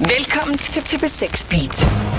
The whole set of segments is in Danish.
Velkommen til TP6 Beat.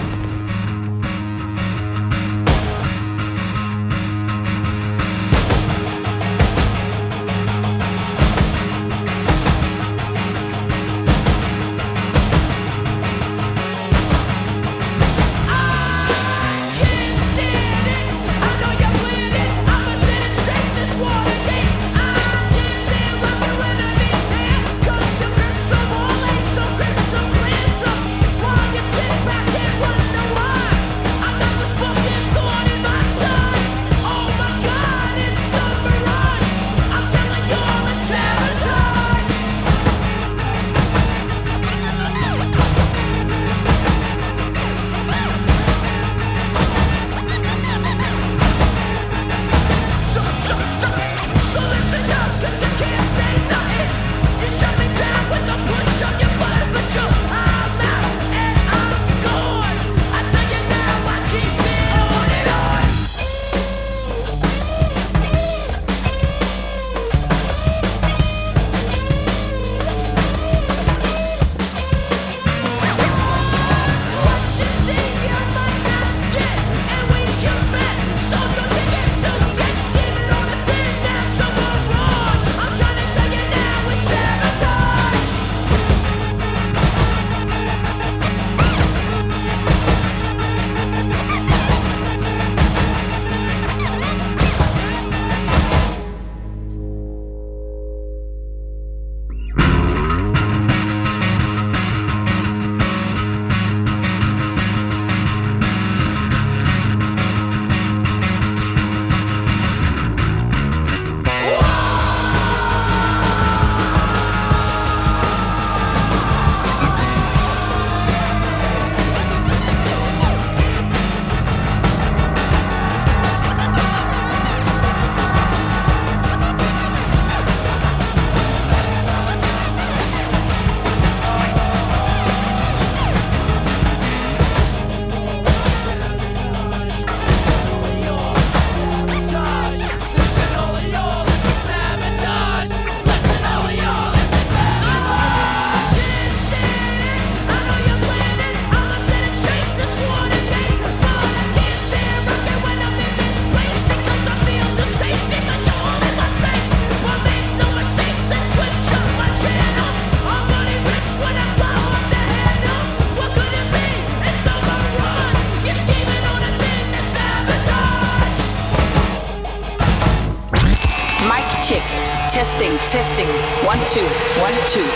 One, two, one, two.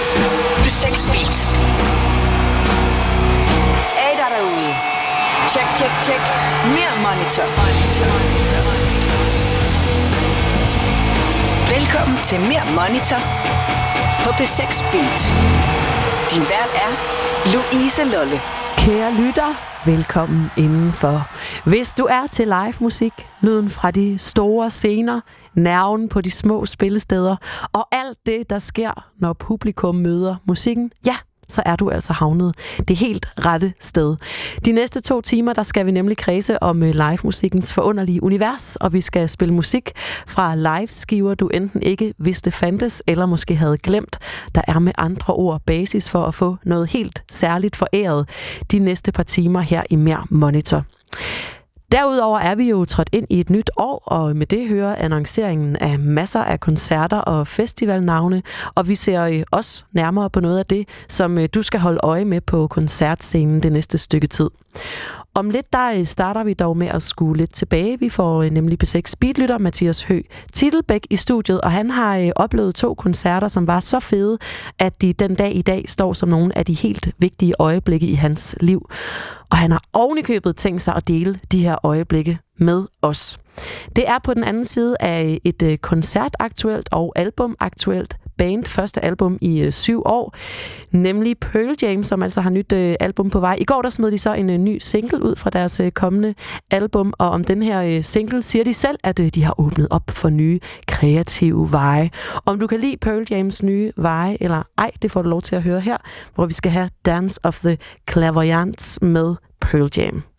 The Sex Beat. Er der derude? Check, check, check. Mere monitor. monitor. monitor. Velkommen til Mere Monitor på P6 Beat. Din vært er Louise Lolle. Kære lytter, velkommen indenfor. Hvis du er til live musik, lyden fra de store scener, nerven på de små spillesteder, det, der sker, når publikum møder musikken, ja, så er du altså havnet det helt rette sted. De næste to timer, der skal vi nemlig kredse om øh, live-musikkens forunderlige univers, og vi skal spille musik fra live-skiver, du enten ikke vidste fandtes, eller måske havde glemt. Der er med andre ord basis for at få noget helt særligt foræret de næste par timer her i Mere Monitor. Derudover er vi jo trådt ind i et nyt år, og med det hører annonceringen af masser af koncerter og festivalnavne, og vi ser øh, også nærmere på noget af det, som øh, du skal holde øje med på koncertscenen det næste stykke tid. Om lidt der øh, starter vi dog med at skue lidt tilbage. Vi får øh, nemlig P6 Speedlytter Mathias Hø Titelbæk i studiet, og han har øh, oplevet to koncerter, som var så fede, at de den dag i dag står som nogle af de helt vigtige øjeblikke i hans liv og han har ovenikøbet tænkt sig at dele de her øjeblikke med os. Det er på den anden side af et koncertaktuelt og albumaktuelt band, første album i øh, syv år, nemlig Pearl Jam, som altså har nyt øh, album på vej. I går der smed de så en øh, ny single ud fra deres øh, kommende album, og om den her øh, single siger de selv, at øh, de har åbnet op for nye kreative veje. Om du kan lide Pearl Jams nye veje eller ej, det får du lov til at høre her, hvor vi skal have Dance of the Clavoyants med Pearl Jam.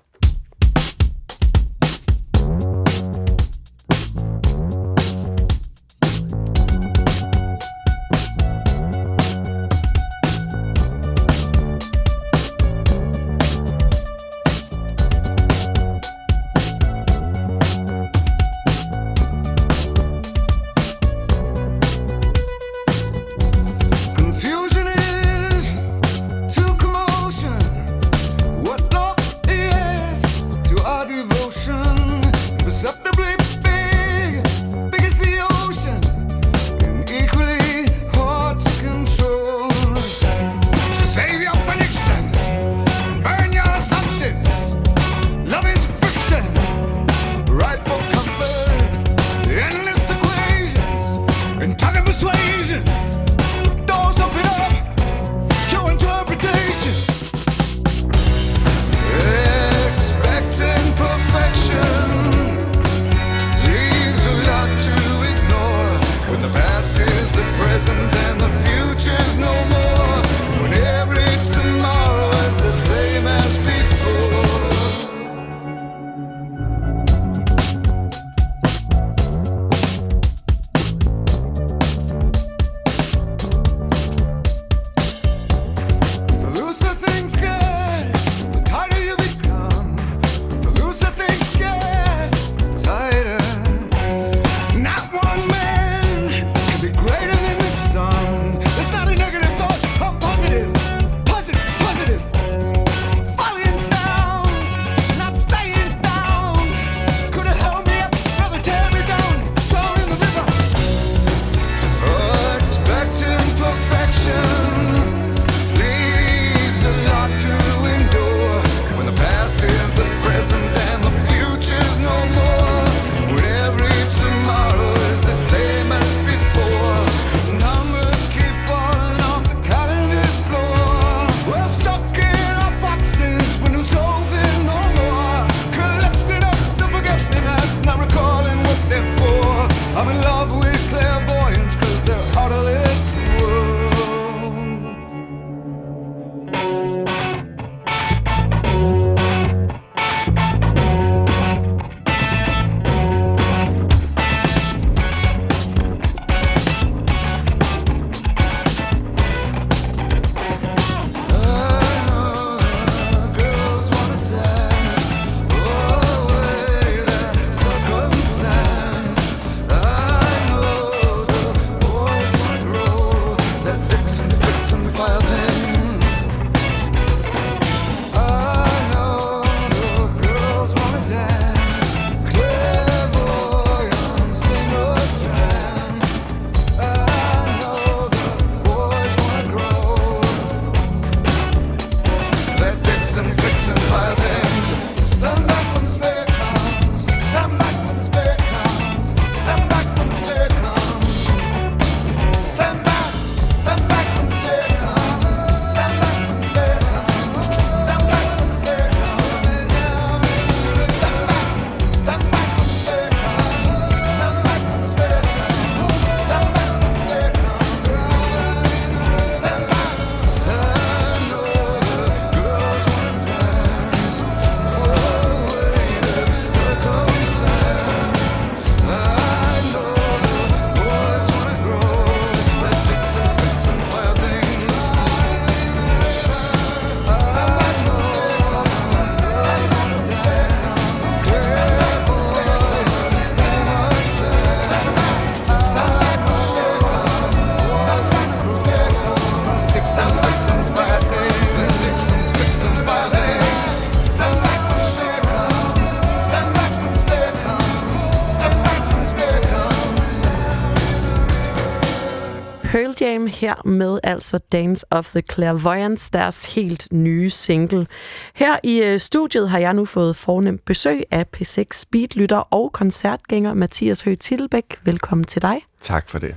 Her med altså Dance of the Clairvoyants, deres helt nye single. Her i øh, studiet har jeg nu fået fornemt besøg af P6 Speedlytter og koncertgænger Mathias Høgh Titelbæk. Velkommen til dig. Tak for det.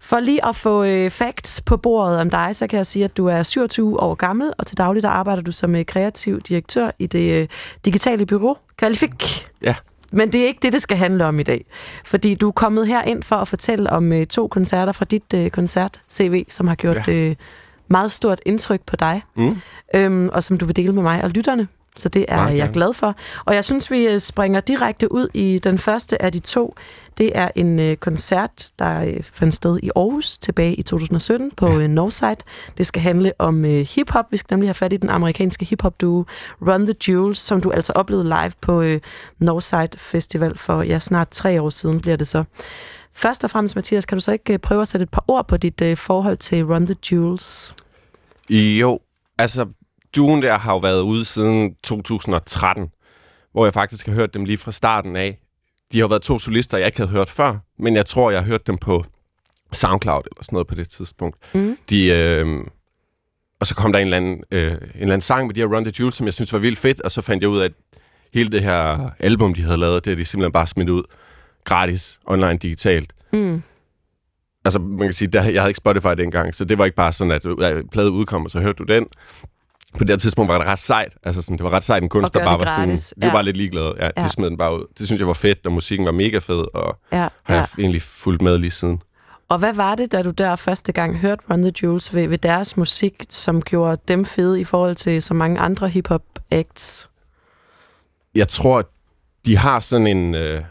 For lige at få øh, facts på bordet om dig, så kan jeg sige, at du er 27 år gammel, og til daglig der arbejder du som øh, kreativ direktør i det øh, digitale bureau Qualifik. Ja. Men det er ikke det, det skal handle om i dag. Fordi du er kommet her ind for at fortælle om øh, to koncerter fra dit øh, koncert-CV, som har gjort Ja. øh, meget stort indtryk på dig, Mm. øhm, og som du vil dele med mig og lytterne. Så det er jeg glad for. Og jeg synes, vi øh, springer direkte ud i den første af de to. Det er en øh, koncert, der øh, fandt sted i Aarhus tilbage i 2017 på Ja. øh, Northside. Det skal handle om øh, hiphop. Vi skal nemlig have fat i den amerikanske hiphop-duo Run the Jewels, som du altså oplevede live på øh, Northside Festival for ja, snart tre år siden bliver det så. Først og fremmest, Mathias, kan du så ikke øh, prøve at sætte et par ord på dit øh, forhold til Run the Jewels? Jo, altså, duoen der har jo været ude siden 2013, hvor jeg faktisk har hørt dem lige fra starten af. De har været to solister, jeg ikke havde hørt før, men jeg tror, jeg har hørt dem på SoundCloud eller sådan noget på det tidspunkt. Mm. De, øh, og så kom der en eller, anden, øh, en eller anden sang med de her Run the Jewels, som jeg synes var vildt fedt, og så fandt jeg ud af, at hele det her album, de havde lavet, det har de simpelthen bare smidt ud gratis, online, digitalt. Mm. altså man kan sige, der, jeg havde ikke Spotify dengang, så det var ikke bare sådan, at plade udkom, og så hørte du den. På det her tidspunkt var det ret sejt. Altså sådan, det var ret sejt, en kunstner gøre bare det var sådan, vi ja. var lidt ligeglade. Ja, Ja. de smed den bare ud. Det synes jeg var fedt, og musikken var mega fed, og Ja, har jeg egentlig fulgt med lige siden. Og hvad var det, da du der første gang hørte Run the Jewels ved, ved deres musik, som gjorde dem fede i forhold til så mange andre hip-hop acts? Jeg tror, de har sådan en, øh,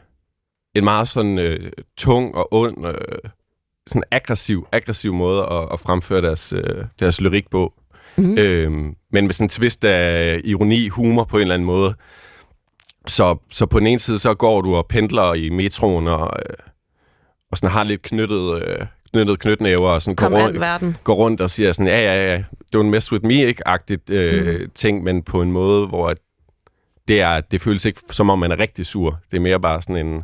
en meget sådan øh, tung og ond, øh, sådan aggressiv, aggressiv måde at, at fremføre deres, øh, deres lyrik på. Mm. Øhm, men med sådan en twist af ironi, humor på en eller anden måde. Så, så på den ene side, så går du og pendler i metroen og, øh, og sådan har lidt knyttet, øh, knyttet knytnæver og sådan går Kom rundt, går rundt og siger sådan, ja, ja, ja, don't mess with me, ikke? Agtigt øh, mm. ting, men på en måde, hvor det, er, det føles ikke som om, man er rigtig sur. Det er mere bare sådan en,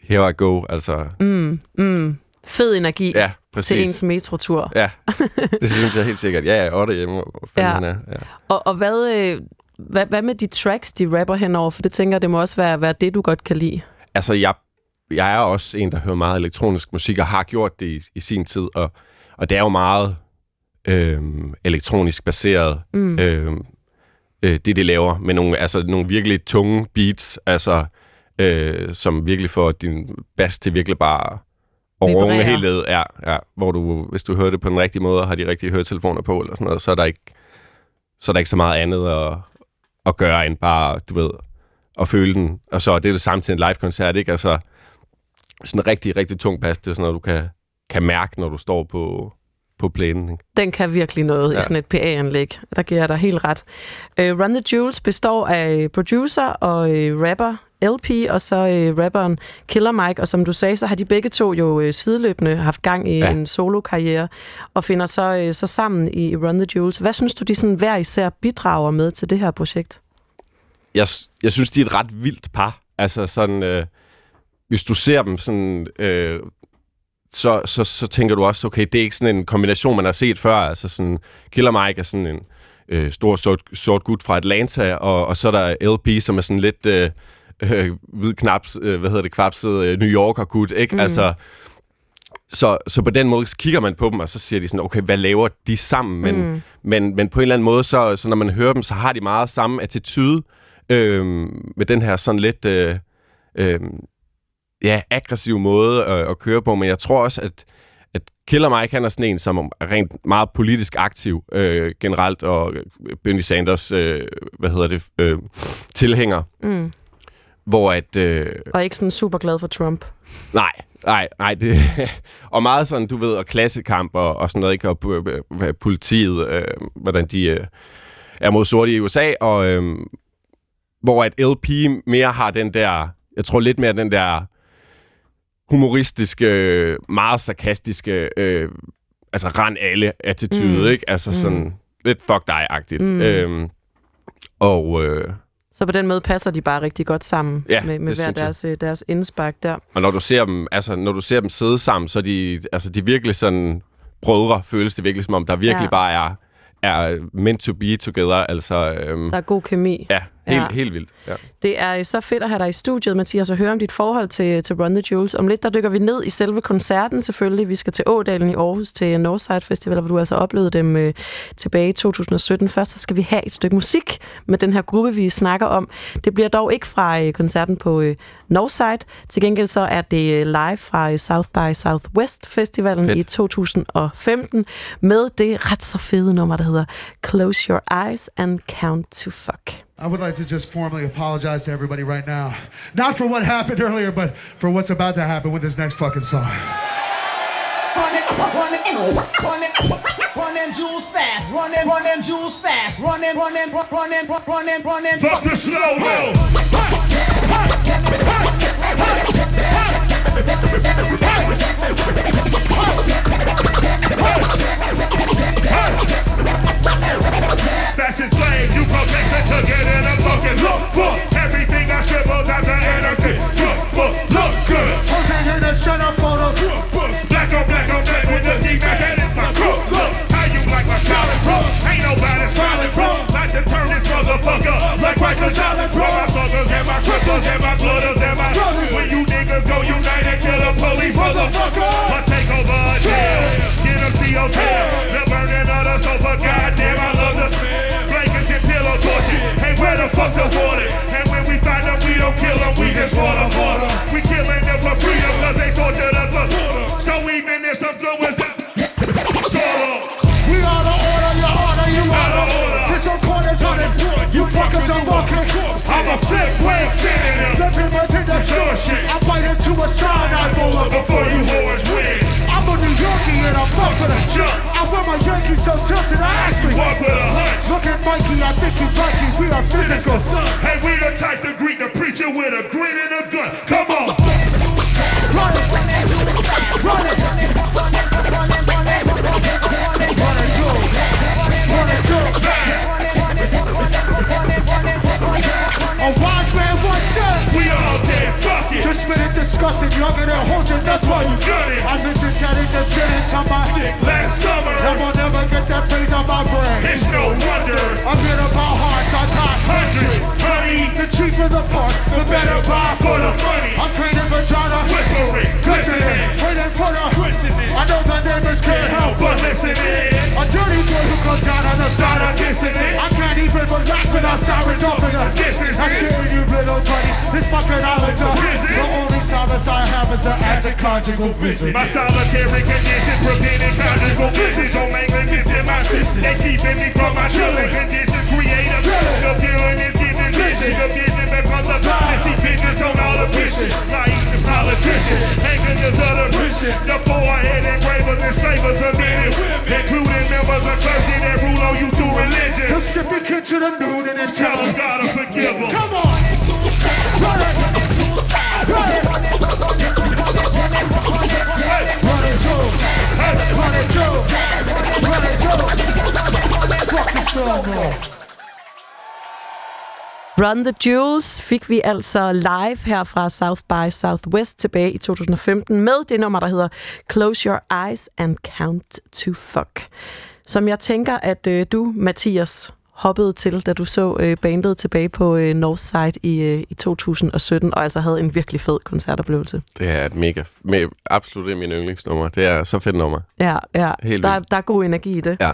here I go, altså, Mm, mm. Fed energi ja, til præcis. ens metrotur. Ja, det synes jeg helt sikkert. Ja, ja, Otte hjemme, hvor Ja. han er. Ja. Og, og hvad, øh, hvad, hvad med de tracks, de rapper henover? For det tænker det må også være, være det, du godt kan lide. Altså, jeg, jeg er også en, der hører meget elektronisk musik, og har gjort det i, i sin tid, og, og det er jo meget øhm, elektronisk baseret, Mm. øhm, øh, det de laver, med nogle, altså, nogle virkelig tunge beats, altså, øh, som virkelig får din bass til virkelig bare Vibrere. runge helt ned. Ja, ja, hvor du, hvis du hører det på den rigtige måde, og har de rigtige høretelefoner på, eller sådan noget, så er der ikke, så er der ikke så meget andet at, at gøre, end bare, du ved, at føle den. Og så er det det samme til en live-koncert, ikke? Altså, sådan en rigtig, rigtig tung bas, det er sådan noget, du kan, kan mærke, når du står på, på plænen. Ikke? Den kan virkelig noget ja. I sådan et PA-anlæg. Der giver jeg dig helt ret. Uh, Run the Jewels består af producer og uh, rapper LP, og så uh, rapperen Killer Mike, og som du sagde, så har de begge to jo uh, sideløbende haft gang i ja. En solo-karriere, og finder så, uh, så sammen i Run the Jewels. Hvad synes du, de sådan hver især bidrager med til det her projekt? Jeg, jeg synes, de er et ret vildt par. Altså sådan, øh, hvis du ser dem sådan, øh, så, så, så tænker du også, okay, det er ikke sådan en kombination, man har set før. Altså sådan, Killer Mike er sådan en øh, stor sort, sort gut fra Atlanta, og, og så er der LP, som er sådan lidt øh, øh, hvid knaps, øh, hvad hedder det, kvapset øh, New Yorker gut, ikke? Mm. Altså, så, så på den måde så kigger man på dem, og så siger de sådan, okay, hvad laver de sammen? Men, Mm. men, men på en eller anden måde, så, så når man hører dem, så har de meget samme attitude øh, med den her sådan lidt øh, øh, ja, aggressiv måde øh, at køre på. Men jeg tror også, at, at Killer Mike, han er sådan en, som er rent meget politisk aktiv øh, generelt, og Bernie Sanders, øh, hvad hedder det, øh, tilhænger, Mm. Hvor at... Øh, Og ikke sådan super glad for Trump. Nej, nej, nej. Det, og meget sådan, du ved, og klassekamp og, og sådan noget, ikke? Og politiet, øh, hvordan de øh, er mod sorte i USA, og øh, hvor at LP mere har den der, jeg tror lidt mere den der humoristiske, øh, meget sarkastiske, øh, altså rand alle attitude, Mm. ikke? Altså sådan lidt fuck dig-agtigt. Mm. Øhm, og, øh, Så på den måde passer de bare rigtig godt sammen Ja, med, med hver jeg. deres, øh, deres indspark der. Og når du ser dem, altså når du ser dem sidde sammen, så er de, altså de virkelig sådan brødre, føles det virkelig som om, der virkelig ja. bare er, er meant to be together. Altså, øhm, Der er god kemi. ja, helt, Ja. helt vildt. Ja. Det er så fedt at have dig i studiet, Mathias, og høre om dit forhold til, til Run the Jewels. Om lidt, der dykker vi ned i selve koncerten selvfølgelig. Vi skal til Ådalen i Aarhus til Northside Festival, hvor du altså oplevede dem øh, tilbage i 2017. Først så skal vi have et stykke musik med den her gruppe, vi snakker om. Det bliver dog ikke fra øh, koncerten på øh, Northside. Til gengæld så er det øh, live fra øh, South by Southwest Festivalen Fedt. i 2015 med det ret så fede nummer, der hedder Close Your Eyes and Count to Fuck. I would like to just formally apologize to everybody right now. Not for what happened earlier, but for what's about to happen with this next fucking song. Run it, run it, run it, run them jewels fast, run them, run them jewels fast, run them, run them, run them, run them, run them. Fuck the slow mo. Fashion slave, you protected to get in a fucking look book. Everything I scribbled out the anarchy. Look book, look good. In the centerfold of Look books, black on black on black with the Z back and it's my crook. Look, how you like my solid bro? Ain't nobody motherfucker like for solid bro. My thuggers and my cripples and my blooders and my When you niggas go unite and kill the police, motherfucker. I take over a jail, get them your tail. The burning of the sofa, goddamn, I love the smell. blankets and pillow torture. Hey, where the fuck the water? And when we find them, we don't kill them, we just water water. I'm a flip way sitting Let me take that Sure shit. I bite into a sign, I roll up before you whores win. I'm a New Yorkie and I'm fuck for the Jump. I wear my Yankees so tough that I actually Walk with a hunch. Look at Mikey, I think you Mikey. We are physical. Hey, we the type to greet the preacher with a grin and a gun. Come on. Run it, run it, disgusting, younger than hold you, that's why you Got it. I listen to it, the shit into my dick. Last summer. I will never get that face on my brain. It's no wonder. I get about hearts, I got Hundreds. Honey. The cheaper the part, the better buy For the money. I'm training vagina, Whispering. listening, waiting for the it. I know the neighbors can't help But listening. A dirty boy who comes down on the side of Dissing it. I can't even relax sirens off in the Distance. I'm shitting you little buddy, this fucking island's a The only solace I have is an anti-conjugal visit My solitary condition preventing conjugal business. So mainly missing my business. They keeping me from my children. Conditions creative. The feeling is getting busy. The getting back from the business. See pictures on all the pictures. Like the politician. Hanging this other prison. The forehead engravers and slavers of men and. Including members of clergy that rule on you through religion. He'll strip your kid to the nude and then Tell them him God will forgive them. Come on! Run it! Run it! Run it too! Run it too! Run it too! Fuck the song, bro. Run the Jewels fik vi altså live her fra South by Southwest tilbage i 2015 med det nummer, der hedder Close Your Eyes and Count to Fuck. Som jeg tænker, at øh, du, Mathias, hoppede til, da du så øh, bandet tilbage på øh, Northside i, øh, i 2017, og altså havde en virkelig fed koncertoplevelse. Det er et mega... Med, absolut min yndlingsnummer. Det er så fedt nummer. Ja, ja. Helt Der, vildt. der er god energi i det. Ja.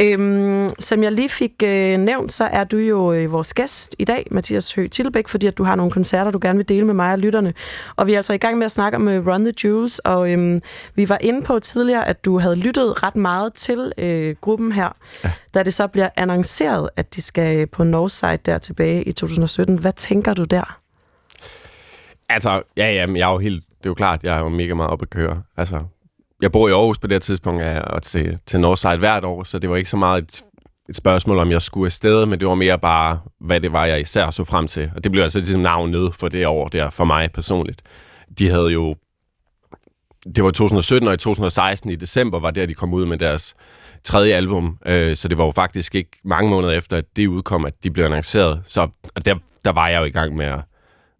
Øhm, som jeg lige fik øh, nævnt, så er du jo øh, vores gæst i dag, Mathias Høgh Tillebæk, fordi at du har nogle koncerter, du gerne vil dele med mig og lytterne. Og vi er altså i gang med at snakke om øh, Run the Jewels, og øhm, vi var inde på tidligere, at du havde lyttet ret meget til øh, gruppen her, ja. da det så bliver annonceret, at de skal på Northside der tilbage i 2017. Hvad tænker du der? Altså, ja, ja, men jeg er jo helt... Det er jo klart, jeg er jo mega meget oppe at køre. Altså, jeg bor i Aarhus på det her tidspunkt, ja, og til, til Northside hvert år, så det var ikke så meget et, et spørgsmål, om jeg skulle afsted, men det var mere bare, hvad det var, jeg især så frem til. Og det blev altså ligesom navnet for det år der, for mig personligt. De havde jo... Det var i 2017, og i 2016 i december var der, de kom ud med deres tredje album. Øh, så det var jo faktisk ikke mange måneder efter, at det udkom, at de blev annonceret. Så og der, der var jeg jo i gang med at,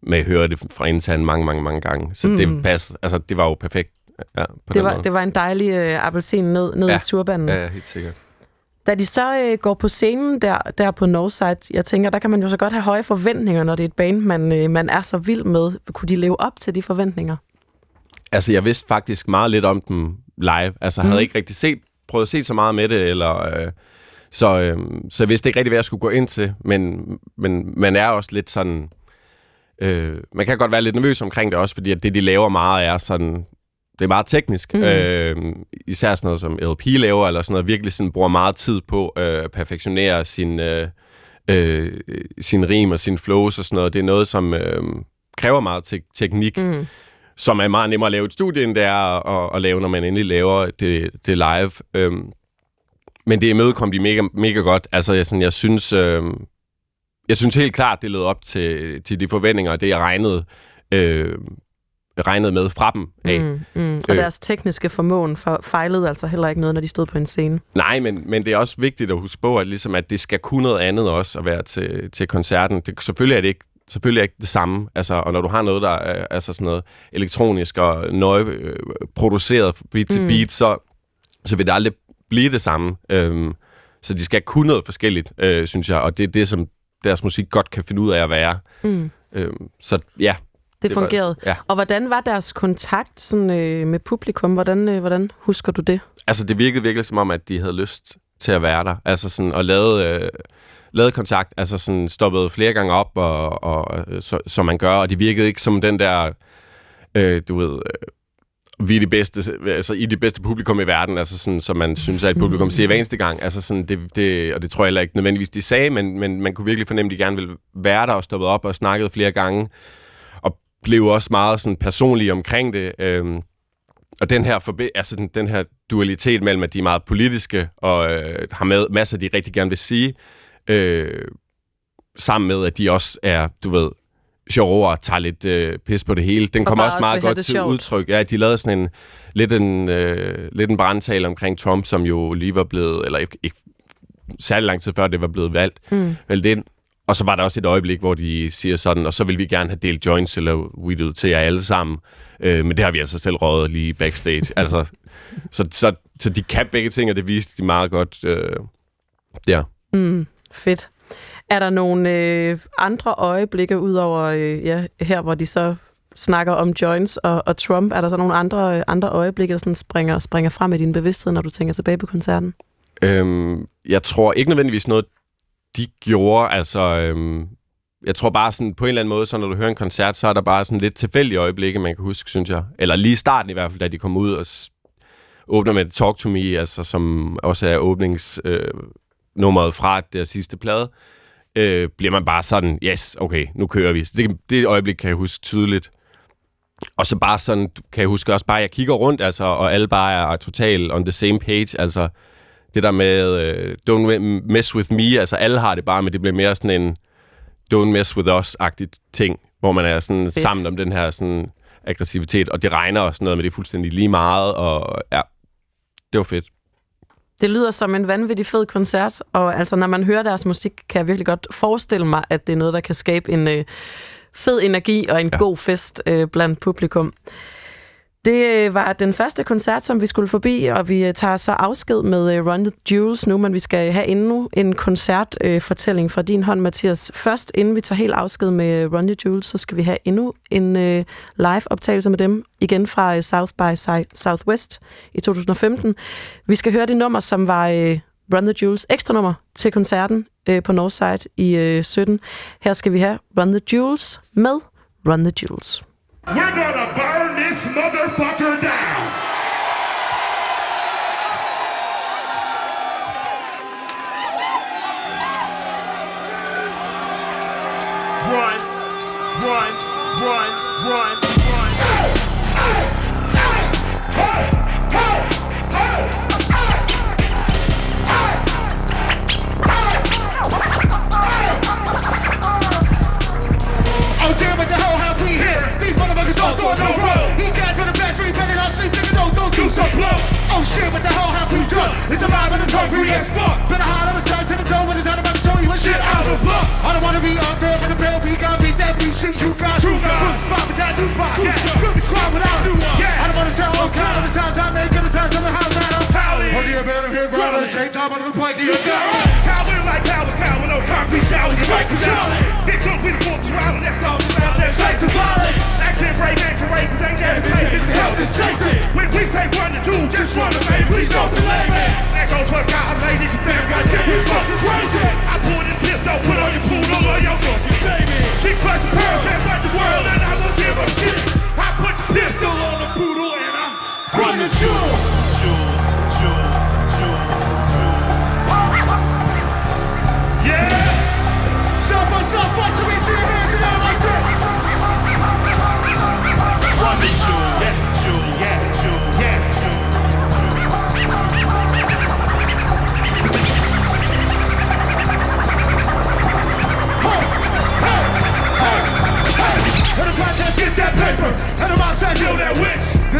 med at høre det fra indtagen mange, mange, mange gange. Så mm. det, pas, altså, det var jo perfekt Ja, på Det den var, måde. det var en dejlig øh, appelsin ned, ned ja. I turbanen. Ja, helt sikkert. Da de så øh, går på scenen der, der på Northside, jeg tænker, der kan man jo så godt have høje forventninger, når det er et band, man, øh, man er så vild med. Kunne de leve op til de forventninger? Altså, jeg vidste faktisk meget lidt om dem live. Altså, jeg havde ikke rigtig set, prøvet at se så meget med det, eller... Øh, så, øh, så jeg vidste ikke rigtig, hvad jeg skulle gå ind til. Men, men man er også lidt sådan... Øh, man kan godt være lidt nervøs omkring det også, fordi at det, de laver meget, er sådan... Det er meget teknisk. Mm. Øh, især sådan noget, som LP laver, eller sådan noget, virkelig sådan bruger meget tid på øh, at perfektionere sin, øh, øh, sin rim og sin flows og sådan noget. Det er noget, som øh, kræver meget te- teknik. Mm. Som er meget nemmere at lave et studie, end det er at, at lave, når man endelig laver det, det live. Øhm, men det imødekom de mega, mega godt. Altså, jeg, sådan, jeg synes... Øhm, jeg synes helt klart, det levede op til, til de forventninger, det jeg regnede, øh, regnede med fra dem af. Mm, mm. Og Øh. deres tekniske formåen for, fejlede altså heller ikke noget, når de stod på en scene. Nej, men, men det er også vigtigt at huske på, at, ligesom, at det skal kunne noget andet også at være til, til koncerten. Det, selvfølgelig er det ikke selvfølgelig er ikke det samme. Altså, og når du har noget, der er altså sådan noget elektronisk og nøje øh, produceret beat til Mm. beat, så, så vil det aldrig blive det samme. Øhm, så de skal kunne noget forskelligt, øh, synes jeg. Og det er det, som deres musik godt kan finde ud af at være. Mm. Øhm, så ja. Det, var- fungerede. Ja. Og hvordan var deres kontakt sådan, øh, med publikum? Hvordan, øh, hvordan husker du det? Altså, det virkede virkelig som om, at de havde lyst til at være der. Altså sådan, og lavede, øh, lavet kontakt, altså sådan stoppet flere gange op, og, og øh, så, som man gør, og det virkede ikke som den der, øh, du ved, øh, vi er de bedste, altså I det bedste publikum i verden, altså sådan, som man synes, at et publikum siger hver eneste gang. Altså sådan, det, det, og det tror jeg heller ikke nødvendigvis, de sagde, men, men man kunne virkelig fornemme, at de gerne ville være der og stoppet op og snakket flere gange, og blev også meget sådan personlige omkring det. øh, og den her, forbi- altså den, den her dualitet mellem, at de er meget politiske og øh, har med masser, de rigtig gerne vil sige, øh, sammen med, at de også er, du ved, sjove og tager lidt øh, pis på det hele. Den Og kommer også meget godt til sjovt. udtryk. Ja, de lavede sådan en lidt en, øh, lidt en brandtale omkring Trump, som jo lige var blevet, eller ikke, ikke særlig lang tid før det var blevet valgt, Mm. valgt ind. Og så var der også et øjeblik, hvor de siger sådan, og så vil vi gerne have delt joints eller weed ud til jer alle sammen. Øh, men det har vi altså selv rådet lige backstage. altså, så, så, så de kan begge ting, og det viste de meget godt. Øh, ja. Mm, fedt. Er der nogle øh, andre øjeblikke, udover øh, ja, her, hvor de så snakker om joints og, og Trump? Er der så nogle andre, øh, andre øjeblikke, der sådan springer, springer frem i din bevidsthed, når du tænker tilbage på koncerten? Øhm, jeg tror ikke nødvendigvis noget, de gjorde. Altså, øhm, jeg tror bare sådan, på en eller anden måde, så når du hører en koncert, så er der bare sådan lidt tilfældige øjeblikke, man kan huske, synes jeg. Eller lige i starten i hvert fald, da de kom ud og åbner med Talk to Me, altså, som også er åbnings... øh, nummeret fra deres sidste plade, øh, bliver man bare sådan, yes, okay, nu kører vi. Så det, det øjeblik kan jeg huske tydeligt. Og så bare sådan, kan jeg huske også bare, at jeg kigger rundt, altså, og alle bare er totalt on the same page, altså det der med øh, don't mess with me, altså alle har det bare, men det bliver mere sådan en don't mess with us-agtigt ting, hvor man er sådan Fedt. sammen om den her sådan aggressivitet, og det regner og sådan noget, men det er fuldstændig lige meget, og ja, det var fedt. Det lyder som en vanvittig fed koncert, og altså, når man hører deres musik, kan jeg virkelig godt forestille mig, at det er noget, der kan skabe en øh, fed energi og en ja. God fest øh, blandt publikum. Det øh, var den første koncert, som vi skulle forbi, og vi øh, tager så afsked med øh, Run the Jewels nu, men vi skal have endnu en koncertfortælling fra din hånd, Mathias. Først, inden vi tager helt afsked med Run the Jewels, så skal vi have endnu en live-optagelse med dem, igen fra South by Southwest i 2015. Vi skal høre det nummer, som var Run the Jewels ekstra nummer til koncerten på Northside i 17. Her skal vi have Run the Jewels med Run the Jewels. We're gonna burn this motherfucker down. Run, run, run, run. motherfuckers all for no road. He dies with a battery, better not sleep, nigga, no, don't do some blow. Oh shit, what the hell have you done? It's a vibe and it's hungry as fuck. Better hide on the side to the door when it's not about to tell you what shit out of luck. I don't wanna be on girl with a bell, we gotta beat that beat shit, you got two guys. Good spot with that new box, yeah. Good squad without new one, yeah. I don't wanna sound all kind of the sounds I make, and the sounds of the house that I'm pounding. Oh yeah, man, I'm here, ground same time, I'm gonna play the other guy showers and right Charlie. Get cooked with the wild, that's all the sound, that's right to violent. Acting brave and courageous, ain't never taken to help is sacred. When we say run the dude, just run the man, please don't delay me. That goes for God, lady, you damn goddamn, you fucking crazy. I pulled this pistol, put on your poodle or your monkey, baby. She clutched the purse and left the world, and I don't give a shit. I put the pistol on the poodle and I run the. Jewels,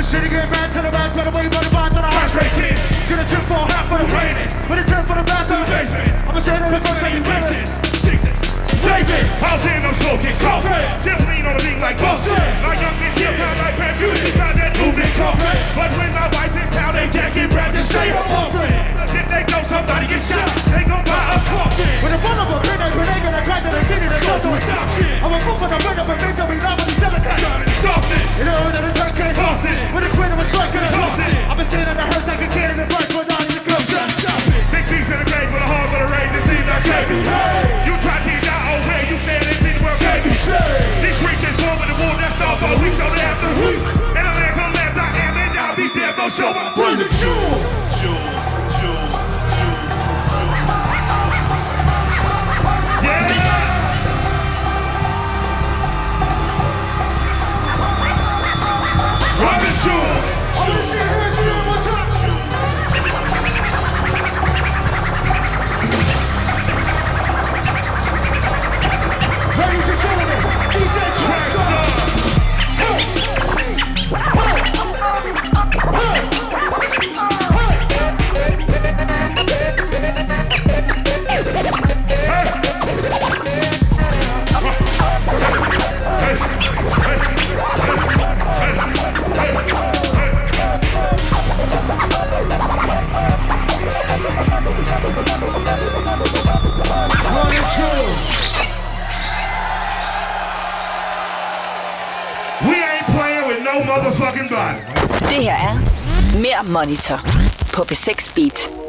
city get mad to the back, better wait, better bond to the house. grade kids. Get a tip for half for the Raining. But a tip for the bathroom. Basement. I'ma say that the first thing you get it. It. Blaze it. Out there, no smoking. Coffee. Chip lean on the beat like bullshit. My young men kill time like Pam Beauty. Got that moving coffee. But when my wife's in town, they jacket brand and stay on offering. If they know somebody get shot, they gon' buy a coffin. With a bun of a grenade, grenade, gonna crack to the kitty, they go to a stop shit. I'm a fool for the murder, but things will be loud when you tell a. Softness. You know that it's turkey. Toss it. Queen of a strike and a Toss it. I've been sitting in the hearse like a kid in the burst, but not in the club. Stop, stop it. Big piece in the grave with a heart for the rain. It seems like heavy. You try to die over here, you stand in the world, baby. These streets is warm in the war, that's all for a week, don't after week. And a man come left, I am, and I'll be there, no show. Run the. Jewels, Run motherfucking body. Det her er Mere Monitor på B6 Beat.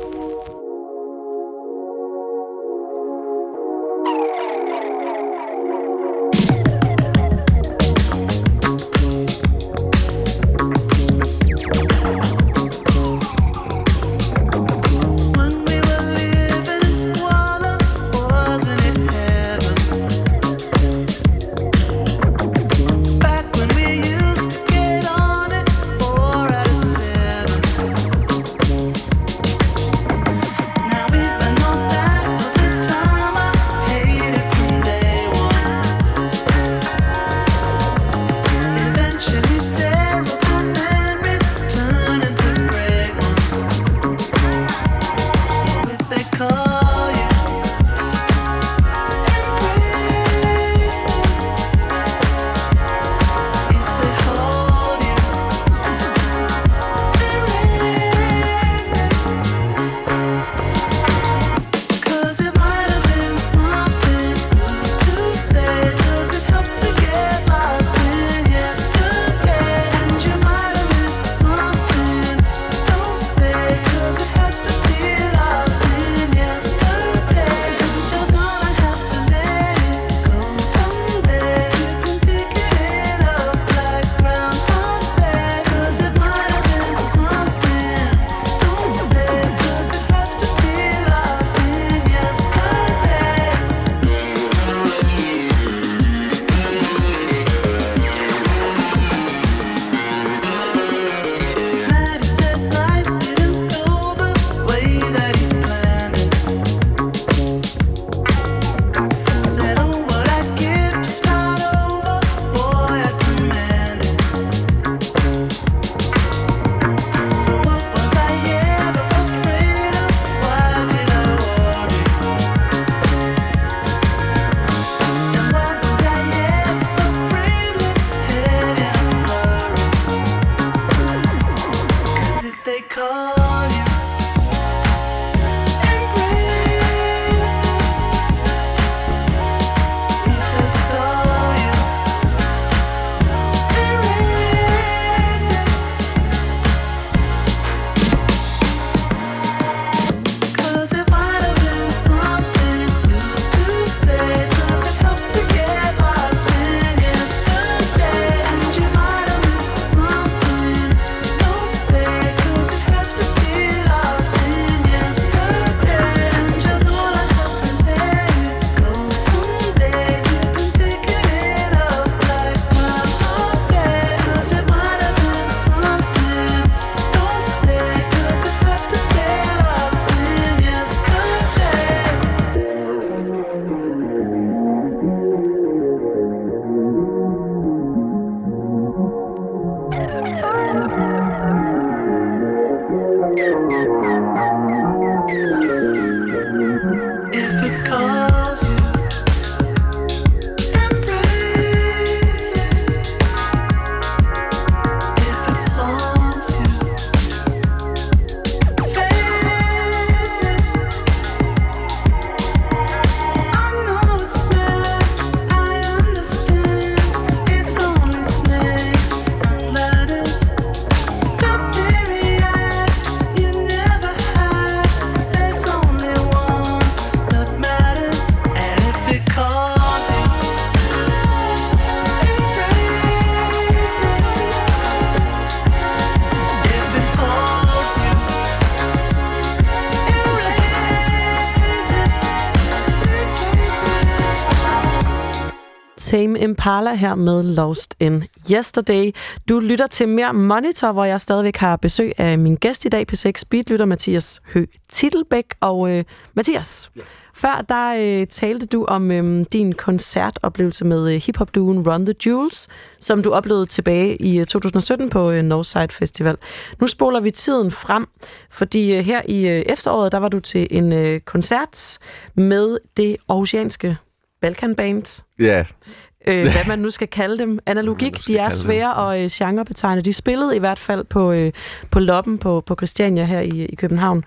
Impala her med Lost in Yesterday. Du lytter til mere Monitor, hvor jeg stadigvæk har besøg af min gæst i dag, P6 Speedlytter Mathias Hø Titelbæk. Og øh, Mathias, ja. før der øh, talte du om øh, din koncertoplevelse med øh, hiphop-duen Run the Jewels, som du oplevede tilbage i øh, 2017 på øh, Northside Festival. Nu spoler vi tiden frem, fordi øh, her i øh, efteråret, der var du til en øh, koncert med det aarhusianske Balkan Band, Ja, øh, hvad man nu skal kalde dem. Analogik, skal de er kalde dem. svære at øh, genrebetegne. De spillede i hvert fald på, øh, på Loppen på, på Christiania her i, i København.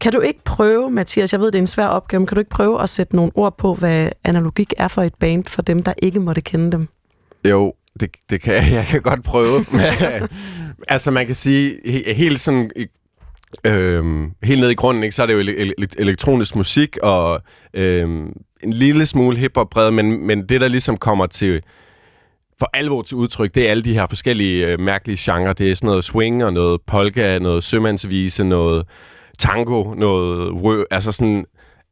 Kan du ikke prøve, Mathias, jeg ved, det er en svær opgave, men kan du ikke prøve at sætte nogle ord på, hvad Analogik er for et band, for dem, der ikke måtte kende dem? Jo, det, det kan jeg. Jeg kan godt prøve. altså, man kan sige, he, helt sådan... Øhm, helt ned i grunden, ikke, så er det jo ele- ele- elektronisk musik og øhm, en lille smule hiphop bred, men, men det, der ligesom kommer til for alvor til udtryk, det er alle de her forskellige øh, mærkelige genrer. Det er sådan noget swing og noget polka, noget sømandsvise, noget tango, noget rø, altså sådan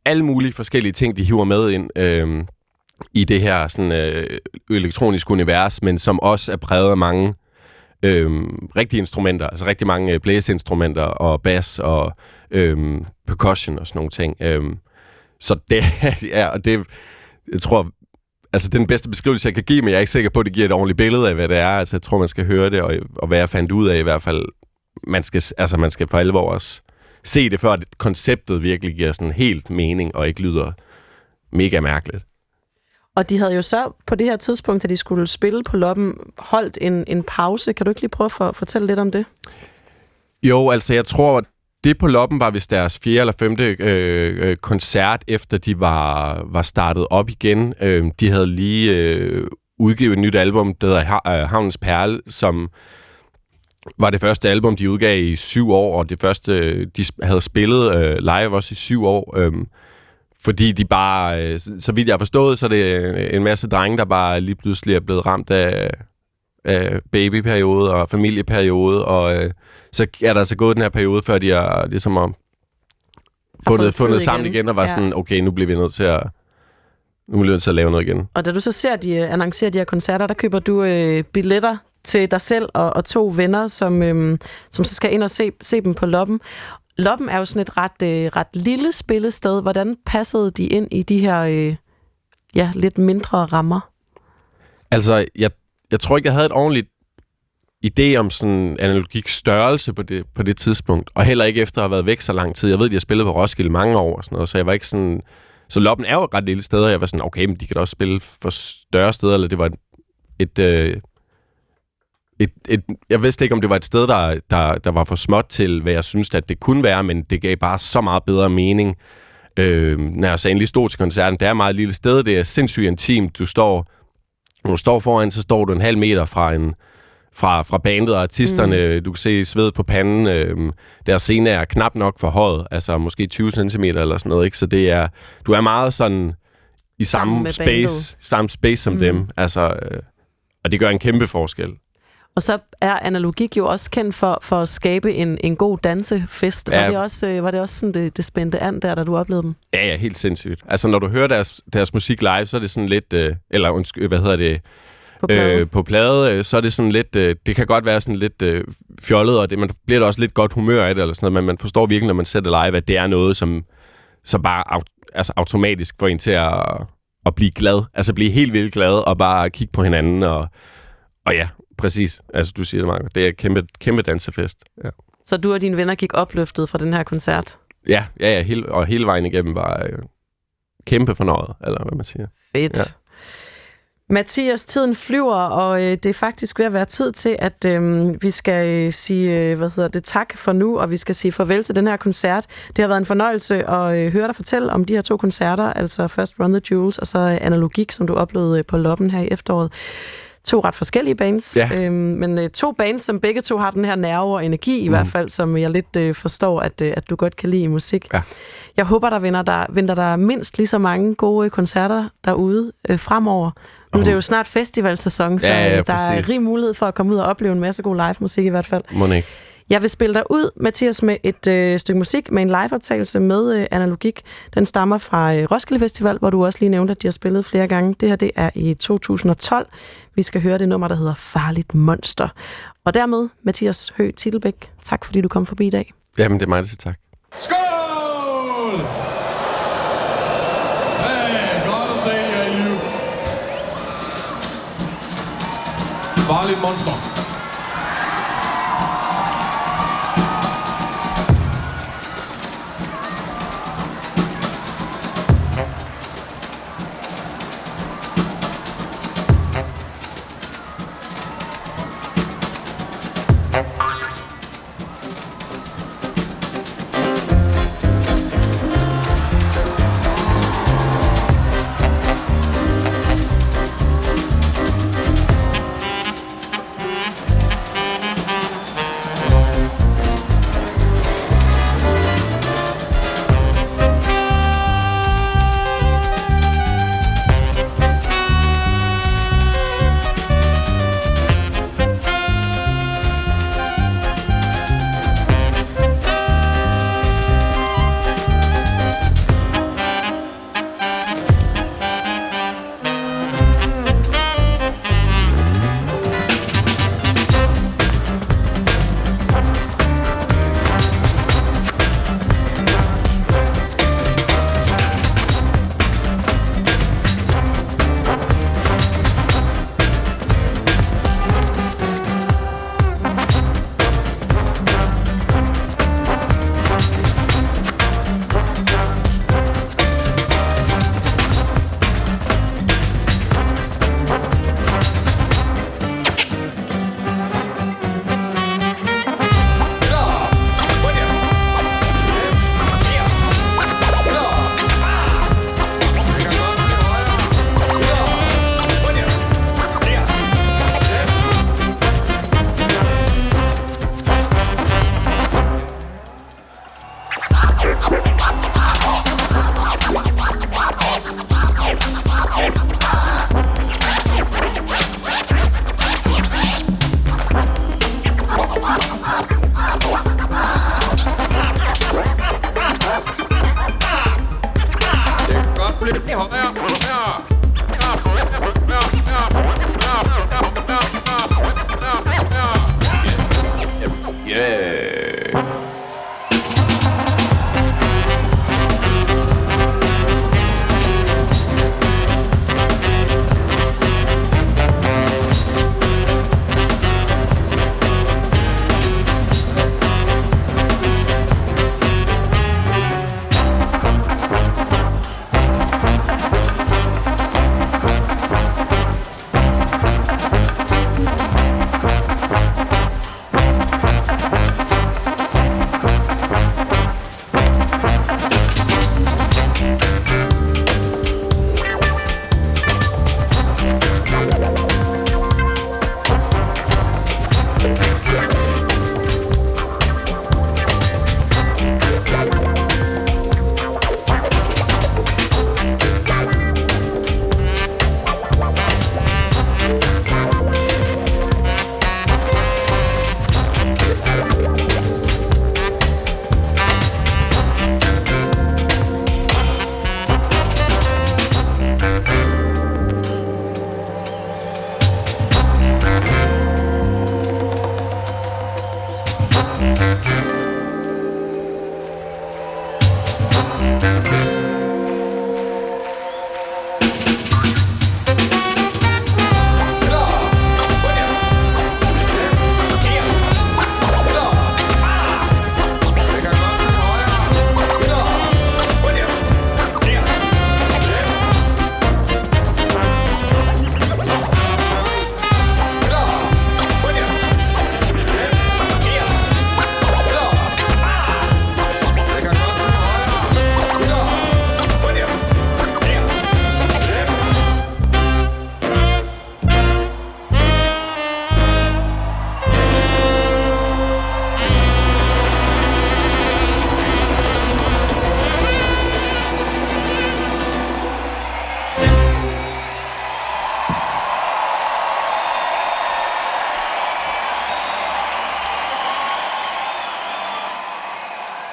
alle mulige forskellige ting, de hiver med ind øh, i det her sådan, øh, elektroniske univers, men som også er præget af mange øh, rigtige instrumenter, altså rigtig mange øh, blæseinstrumenter og bass og øh, percussion og sådan nogle ting. Øh, så det er, og det, jeg tror, altså det er den bedste beskrivelse, jeg kan give, men jeg er ikke sikker på, at det giver et ordentligt billede af, hvad det er. Altså jeg tror, man skal høre det, og, og hvad jeg fandt ud af i hvert fald, man skal, altså man skal for alvor også se det, før at konceptet virkelig giver sådan helt mening, og ikke lyder mega mærkeligt. Og de havde jo så på det her tidspunkt, da de skulle spille på Loppen, holdt en, en pause. Kan du ikke lige prøve at for, fortælle lidt om det? Jo, altså jeg tror, det på Loppen var vist deres fjerde eller femte øh, øh, koncert, efter de var, var startet op igen. Øh, de havde lige øh, udgivet et nyt album, der hedder øh, Havnens Perle, som var det første album, de udgav i syv år, og det første, de havde spillet øh, live også i syv år. Øh, fordi de bare, øh, så vidt jeg har forstået, så er det en masse drenge, der bare lige pludselig er blevet ramt af, af babyperiode og familieperiode, og øh, så er der så gået den her periode, før de har ligesom har fundet, fundet sammen igen. igen, og var Ja. sådan, okay, nu bliver vi nødt til at nu er vi nødt til at lave noget igen. Og da du så ser de øh, annoncerer de her koncerter, der køber du øh, billetter til dig selv og, og to venner, som, øhm, som så skal ind og se, se dem på Loppen. Loppen er jo sådan et ret, øh, ret lille spillested. Hvordan passede de ind i de her øh, ja, lidt mindre rammer? Altså, jeg, jeg tror ikke, jeg havde et ordentligt idé om sådan analogik størrelse på det, på det tidspunkt, og heller ikke efter at have været væk så lang tid. Jeg ved, de har spillet på Roskilde mange år og sådan noget, så jeg var ikke sådan... Så Loppen er jo et ret lille sted, og jeg var sådan, okay, men de kan da også spille for større steder, eller det var et... et, øh, et, et jeg vidste ikke, om det var et sted, der, der, der var for småt til, hvad jeg synes, at det kunne være, men det gav bare så meget bedre mening, øh, når jeg så endelig stod til koncerten. Det er et meget lille sted, det er sindssygt intimt. Du står, når du står foran, så står du en halv meter fra en, fra, fra bandet og artisterne. Mm. Du kan se sved på panden. Øh, deres scene er knap nok for højt, altså måske 20 cm eller sådan noget. Ikke? Så det er, du er meget sådan i samme med space, samme space som mm. dem. Altså, øh, og det gør en kæmpe forskel. Og så er analogik jo også kendt for, for at skabe en, en god dansefest. Ja. Var det også, øh, var det også sådan, det, det spændte an der, da du oplevede dem? Ja, ja, helt sindssygt. Altså, når du hører deres, deres musik live, så er det sådan lidt... Øh, eller undskyld, hvad hedder det? På plade? øh, på plade, øh, så er det sådan lidt, øh, det kan godt være sådan lidt øh, fjollet, og det, man bliver da også lidt godt humør af det, eller sådan noget, men man forstår virkelig, når man ser det live, at det er noget, som, som bare au- altså automatisk får en til at, at blive glad, altså blive helt vildt glad, og bare kigge på hinanden, og, og ja, præcis, altså du siger det, Marco, det er et kæmpe, kæmpe dansefest. Ja, Så du og dine venner gik opløftet fra den her koncert? ja, ja, ja hele, og hele vejen igennem var øh, kæmpe fornøjet, eller hvad man siger. Fedt. Ja. Ja. Mathias, tiden flyver, og øh, det er faktisk ved at være tid til, at øh, vi skal øh, sige, øh, hvad hedder det, tak for nu, og vi skal sige farvel til den her koncert. Det har været en fornøjelse at øh, høre dig fortælle om de her to koncerter, altså først Run the Jewels, og så øh, Analogik, som du oplevede øh, på Loppen her i efteråret. To ret forskellige bands, Ja. øhm, men øh, to bands, som begge to har den her nerve og energi i Mm. hvert fald, som jeg lidt øh, forstår, at, øh, at du godt kan lide i musik. Ja. Jeg håber, der venter, der venter der mindst lige så mange gode koncerter derude øh, fremover. Nu er det jo snart festivalsæson, så Ja, ja, øh, der er rig mulighed for at komme ud og opleve en masse god live musik i hvert fald. Ikke? Jeg vil spille dig ud, Mathias, med et øh, stykke musik med en liveoptagelse med øh, analogik. Den stammer fra øh, Roskilde Festival, hvor du også lige nævnte, at de har spillet flere gange. Det her det er i 2012. Vi skal høre det nummer, der hedder Farligt Monster. Og dermed, Mathias Høgh Titelbæk, tak fordi du kom forbi i dag. Jamen, det er mig, der siger tak. Skål! Hey, godt at se jer i live. Farligt monster.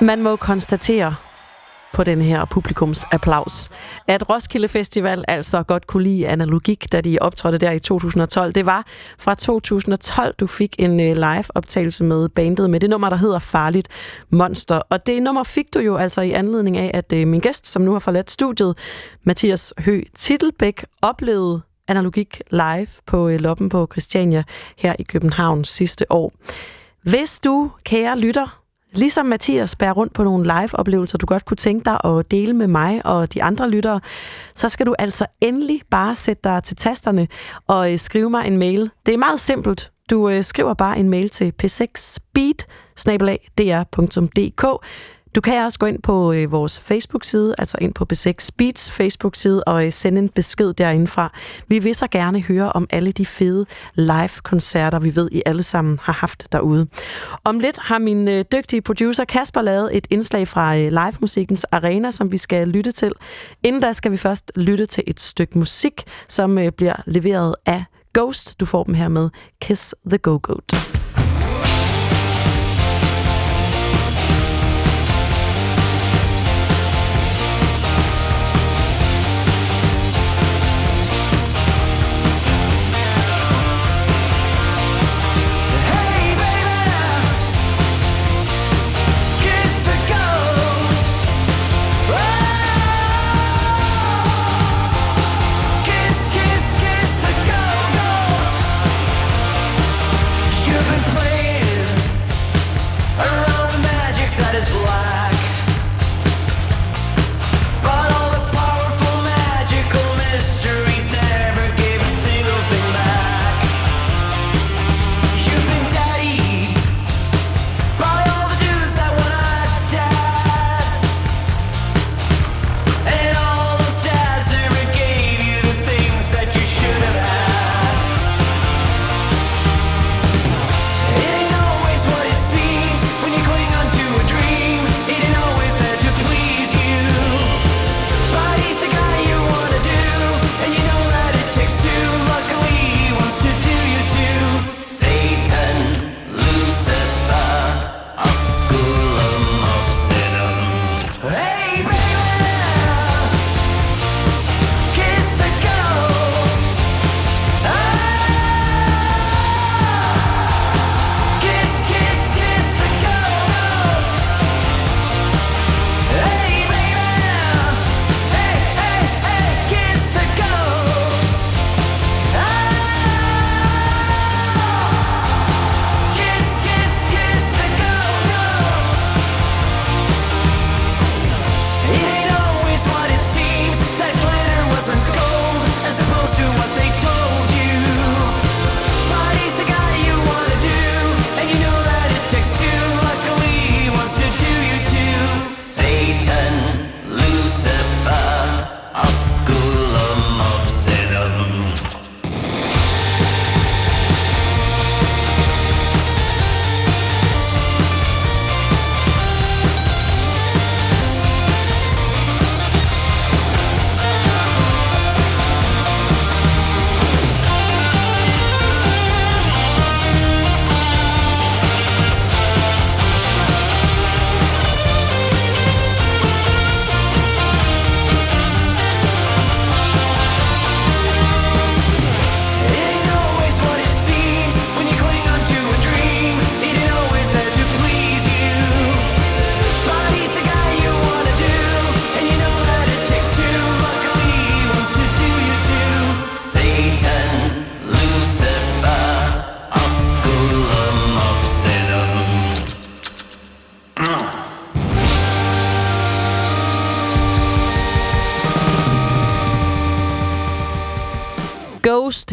Man må konstatere på den her publikums applaus, at Roskilde Festival altså godt kunne lide analogik, da de optrådte der i 2012. Det var fra 2012, du fik en øh, live-optagelse med bandet med det nummer, der hedder Farligt Monster. Og det nummer fik du jo altså i anledning af, at øh, min gæst, som nu har forladt studiet, Mathias Hø Titelbæk, oplevede analogik live på øh, Loppen på Christiania her i København sidste år. Hvis du, kære lytter, ligesom Mathias bærer rundt på nogle live-oplevelser, du godt kunne tænke dig at dele med mig og de andre lyttere, så skal du altså endelig bare sætte dig til tasterne og øh, skrive mig en mail. Det er meget simpelt. Du øh, skriver bare en mail til p 6 beat du kan også gå ind på øh, vores Facebook-side, altså ind på B6 Beats Facebook-side, og øh, sende en besked derindefra. Vi vil så gerne høre om alle de fede live-koncerter, vi ved, I alle sammen har haft derude. Om lidt har min øh, dygtige producer Kasper lavet et indslag fra øh, live-musikkens arena, som vi skal lytte til. Inden da skal vi først lytte til et stykke musik, som øh, bliver leveret af Ghost. Du får dem her med Kiss the Go-Goat.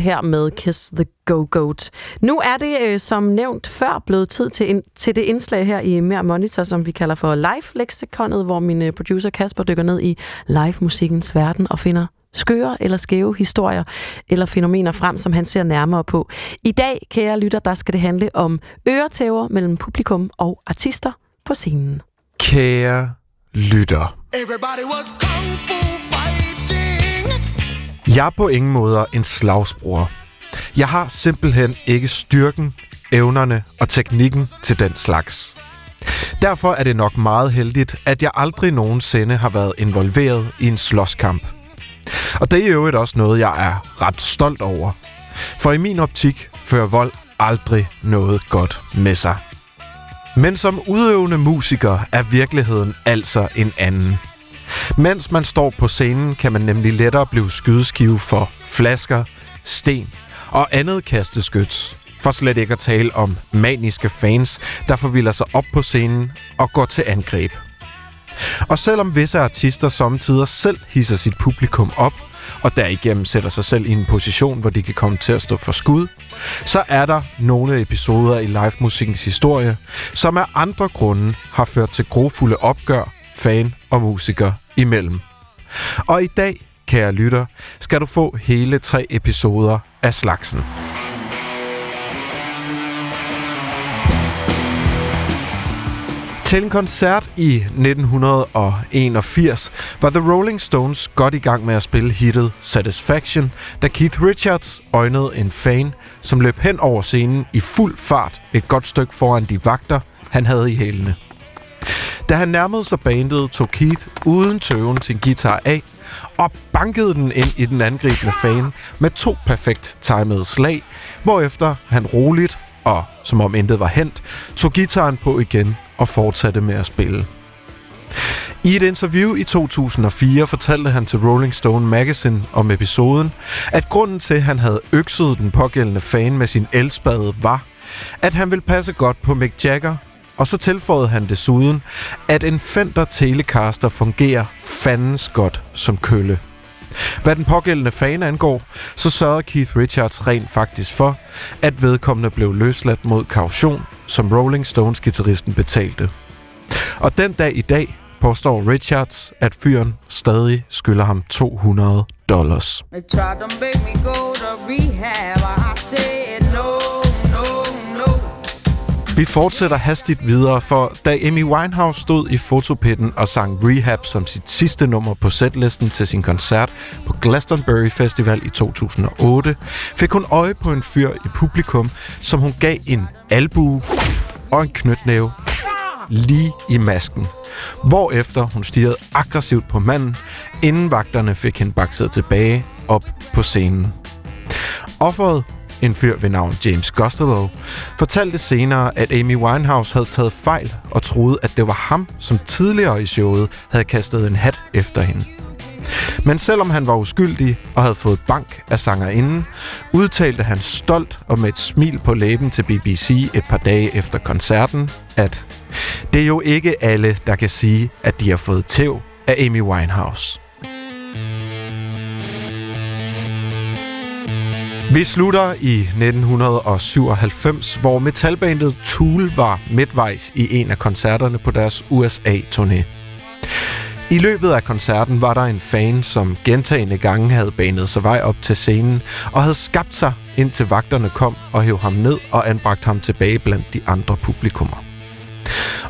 Her med Kiss the Go-Goat. Nu er det, øh, som nævnt før, blevet tid til, in- til det indslag her i Mere Monitor, som vi kalder for Live-leksikonet, hvor min øh, producer Kasper dykker ned i live-musikkens verden og finder skøre eller skæve historier eller fænomener frem, som han ser nærmere på. I dag, kære lytter, der skal det handle om øretæver mellem publikum og artister på scenen. Kære lytter. Everybody was kung fu. Jeg er på ingen måder en slagsbror. Jeg har simpelthen ikke styrken, evnerne og teknikken til den slags. Derfor er det nok meget heldigt, at jeg aldrig nogensinde har været involveret i en slåskamp. Og det er i øvrigt også noget, jeg er ret stolt over. For i min optik fører vold aldrig noget godt med sig. Men som udøvende musiker er virkeligheden altså en anden. Mens man står på scenen, kan man nemlig lettere blive skydeskive for flasker, sten og andet kasteskyts. For slet ikke at tale om maniske fans, der forvilder sig op på scenen og går til angreb. Og selvom visse artister samtidig selv hisser sit publikum op, og derigennem sætter sig selv i en position, hvor de kan komme til at stå for skud, så er der nogle episoder i livemusikkens historie, som af andre grunde har ført til grofulde opgør fan og musiker imellem. Og i dag, kære lytter, skal du få hele tre episoder af slagsen. Til en koncert i 1981 var The Rolling Stones godt i gang med at spille hittet Satisfaction, da Keith Richards øjnede en fan, som løb hen over scenen i fuld fart et godt stykke foran de vagter, han havde i hælene. Da han nærmede sig bandet, tog Keith uden tøven sin guitar af og bankede den ind i den angribende fan med to perfekt timede slag, hvorefter han roligt og som om intet var hent, tog gitaren på igen og fortsatte med at spille. I et interview i 2004 fortalte han til Rolling Stone Magazine om episoden, at grunden til, at han havde økset den pågældende fan med sin elspade, var, at han ville passe godt på Mick Jagger, og så tilføjede han desuden, at en Fender Telecaster fungerer fandens godt som kølle. Hvad den pågældende fan angår, så sørgede Keith Richards rent faktisk for, at vedkommende blev løsladt mod kaution, som Rolling Stones guitaristen betalte. Og den dag i dag påstår Richards, at fyren stadig skylder ham 200 dollars. They tried to make me go to rehab. I said no, no. Vi fortsætter hastigt videre, for da Amy Winehouse stod i fotopitten og sang Rehab som sit sidste nummer på setlisten til sin koncert på Glastonbury Festival i 2008, fik hun øje på en fyr i publikum, som hun gav en albue og en knytnæve lige i masken. Hvorefter hun stirrede aggressivt på manden, inden vagterne fik hende bakset tilbage op på scenen. Offeret, en fyr ved navn James Gustavo, fortalte senere, at Amy Winehouse havde taget fejl og troede, at det var ham, som tidligere i showet havde kastet en hat efter hende. Men selvom han var uskyldig og havde fået bank af sangerinden, udtalte han stolt og med et smil på læben til BBC et par dage efter koncerten, at det er jo ikke alle, der kan sige, at de har fået tæv af Amy Winehouse. Vi slutter i 1997, hvor metalbandet Tool var midtvejs i en af koncerterne på deres USA-turné. I løbet af koncerten var der en fan, som gentagende gange havde banet sig vej op til scenen og havde skabt sig, indtil vagterne kom og hæv ham ned og anbragte ham tilbage blandt de andre publikummer.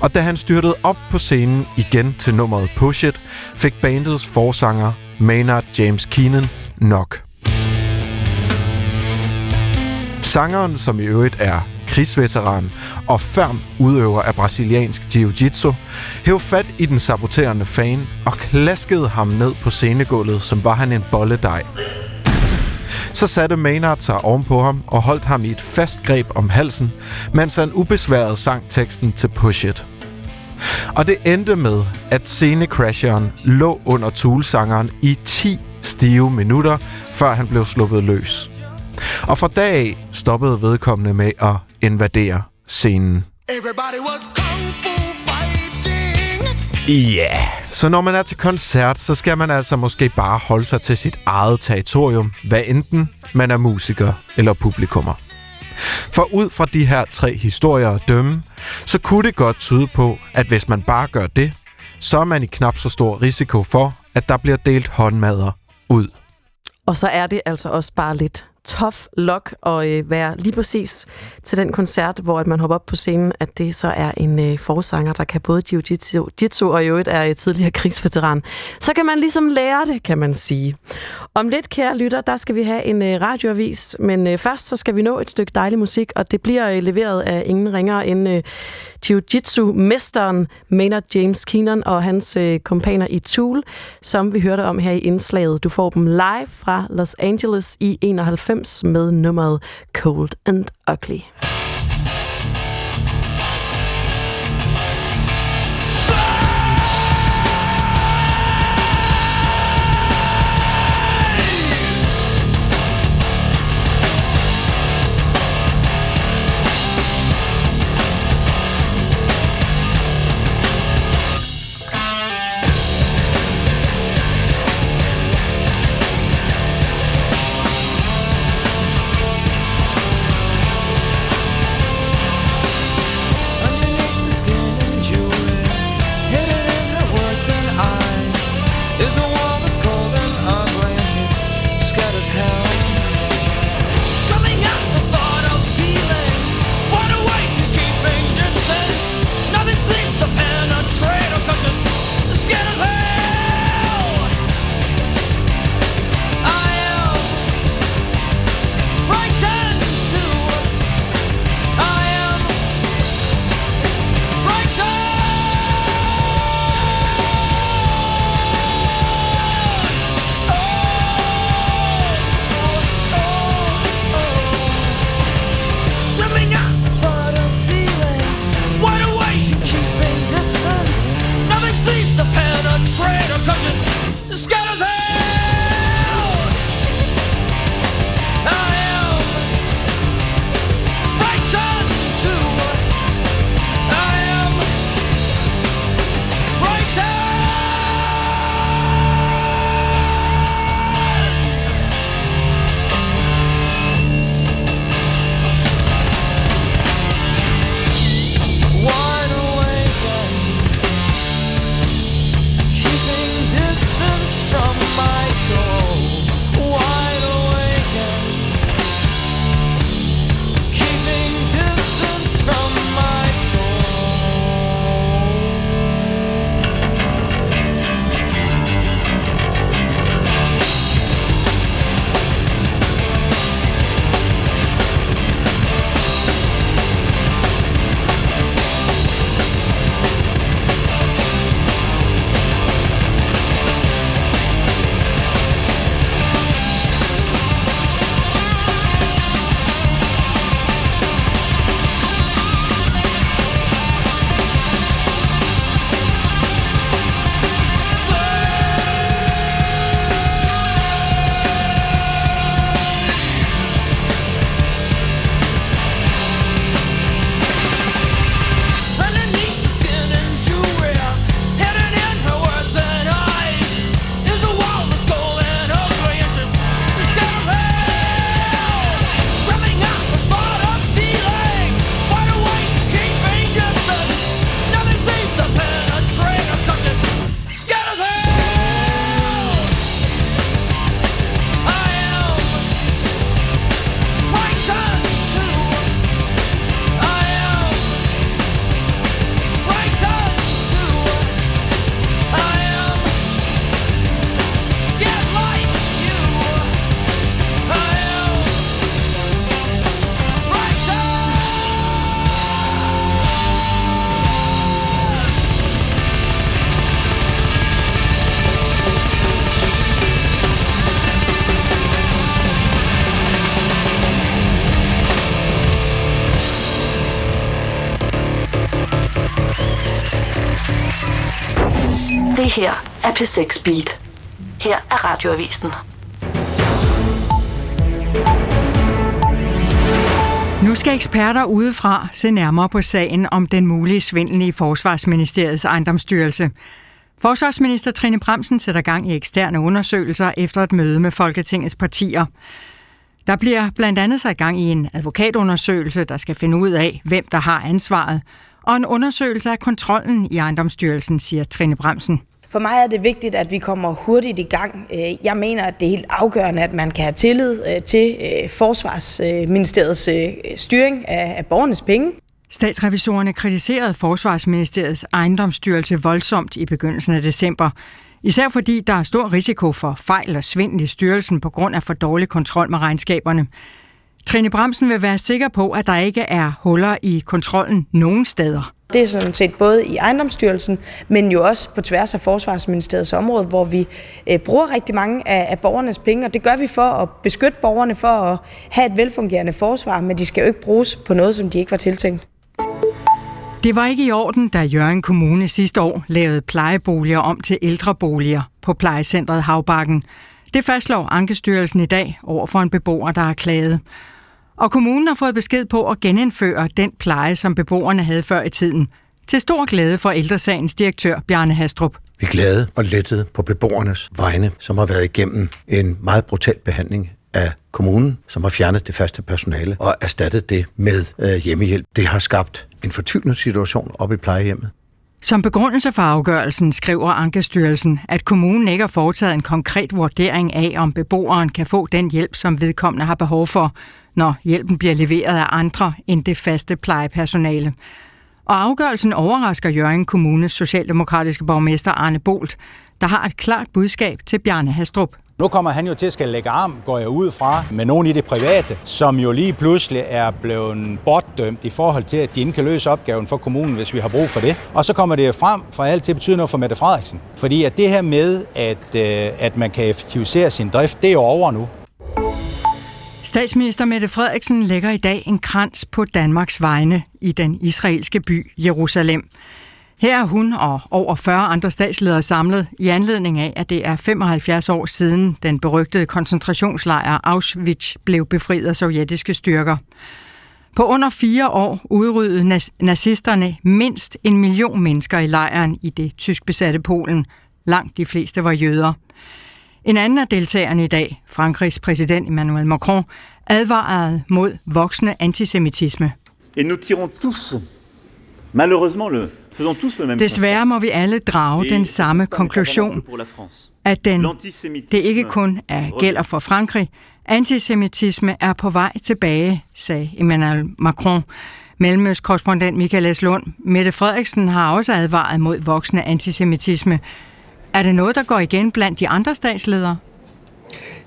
Og da han styrtede op på scenen igen til nummeret Push It, fik bandets forsanger Maynard James Keenan nok. Sangeren, som i øvrigt er krigsveteran og ferm udøver af brasiliansk jiu-jitsu, hæv fat i den saboterende fan og klaskede ham ned på scenegulvet, som var han en bolledej. Så satte Maynard sig ovenpå ham og holdt ham i et fast greb om halsen, mens han ubesværet sang teksten til Push It. Og det endte med, at scenecrasheren lå under Tool-sangeren i 10 stive minutter, før han blev sluppet løs. Og fra dag af stoppede vedkommende med at invadere scenen. Everybody was kung fu fighting. Ja, yeah. så når man er til koncert, så skal man altså måske bare holde sig til sit eget territorium, hvad enten man er musiker eller publikummer. For ud fra de her tre historier at dømme, så kunne det godt tyde på, at hvis man bare gør det, så er man i knap så stor risiko for, at der bliver delt håndmadder ud. Og så er det altså også bare lidt tough luck at øh, være lige præcis til den koncert, hvor at man hopper op på scenen, at det så er en øh, forsanger, der kan både jiu-jitsu jitsu, og i øvrigt er et tidligere krigsveteran. Så kan man ligesom lære det, kan man sige. Om lidt, kære lytter, der skal vi have en øh, radioavis, men øh, først så skal vi nå et stykke dejlig musik, og det bliver øh, leveret af ingen ringere end øh, jiu-jitsu-mesteren Maynard James Keenan og hans øh, kompaner i Tool, som vi hørte om her i indslaget. Du får dem live fra Los Angeles i 91 med nummeret Cold and Ugly. 6 Beat. Her er radioavisen. Nu skal eksperter udefra se nærmere på sagen om den mulige svindel i Forsvarsministeriets ejendomsstyrelse. Forsvarsminister Trine Bremsen sætter gang i eksterne undersøgelser efter et møde med Folketingets partier. Der bliver blandt andet sat gang i en advokatundersøgelse, der skal finde ud af, hvem der har ansvaret, og en undersøgelse af kontrollen i ejendomsstyrelsen, siger Trine Bremsen. For mig er det vigtigt, at vi kommer hurtigt i gang. Øh, jeg mener, at det er helt afgørende, at man kan have tillid øh, til øh, Forsvarsministeriets styring af af borgernes penge. Statsrevisorerne kritiserede Forsvarsministeriets ejendomsstyrelse voldsomt i begyndelsen af december. Især fordi der er stor risiko for fejl og svindel i styrelsen på grund af for dårlig kontrol med regnskaberne. Trine Bremsen vil være sikker på, at der ikke er huller i kontrollen nogen steder. Det er sådan set både i ejendomsstyrelsen, men jo også på tværs af Forsvarsministeriets område, hvor vi øh, bruger rigtig mange af, af borgernes penge, og det gør vi for at beskytte borgerne, for at have et velfungerende forsvar, men de skal jo ikke bruges på noget, som de ikke var tiltænkt. Det var ikke i orden, da Jørgen Kommune sidste år lavede plejeboliger om til ældreboliger på plejecentret Havbakken. Det fastslår Ankestyrelsen i dag over for en beboer, der har klaget. Og kommunen har fået besked på at genindføre den pleje, som beboerne havde før i tiden. Til stor glæde for ældresagens direktør Bjarne Hastrup. Vi er glade og lettede på beboernes vegne, som har været igennem en meget brutal behandling af kommunen, som har fjernet det faste personale og erstattet det med øh, hjemmehjælp. Det har skabt en fortvivlende situation op i plejehjemmet. Som begrundelse for afgørelsen skriver Ankestyrelsen, at kommunen ikke har foretaget en konkret vurdering af, om beboeren kan få den hjælp, som vedkommende har behov for, når hjælpen bliver leveret af andre end det faste plejepersonale. Og afgørelsen overrasker Jørgen Kommunes socialdemokratiske borgmester Arne Bolt, der har et klart budskab til Bjarne Hastrup. Nu kommer han jo til at skal lægge arm, går jeg ud fra, med nogen i det private, som jo lige pludselig er blevet bortdømt i forhold til, at de ikke kan løse opgaven for kommunen, hvis vi har brug for det. Og så kommer det frem for alt til at betyde noget for Mette Frederiksen. Fordi at det her med, at, øh, at man kan effektivisere sin drift, det er jo over nu. Statsminister Mette Frederiksen lægger i dag en krans på Danmarks vegne i den israelske by Jerusalem. Her er hun og over 40 andre statsledere samlet i anledning af, at det er 75 år siden den berygtede koncentrationslejr Auschwitz blev befriet af sovjetiske styrker. På under fire år udryddede nazisterne mindst en million mennesker i lejren i det tysk besatte Polen. Langt de fleste var jøder. En anden af deltagerne i dag, Frankrigs præsident Emmanuel Macron, advarede mod voksende antisemitisme. Et nous tirons tous, malheureusement, le, faisons tous le même Desværre må vi alle drage den samme konklusion, at den, det ikke kun er gælder for Frankrig. Antisemitisme er på vej tilbage, sagde Emmanuel Macron. Mellemøstkorrespondent Michael S. Lund. Mette Frederiksen har også advaret mod voksende antisemitisme. Er det noget, der går igen blandt de andre statsledere?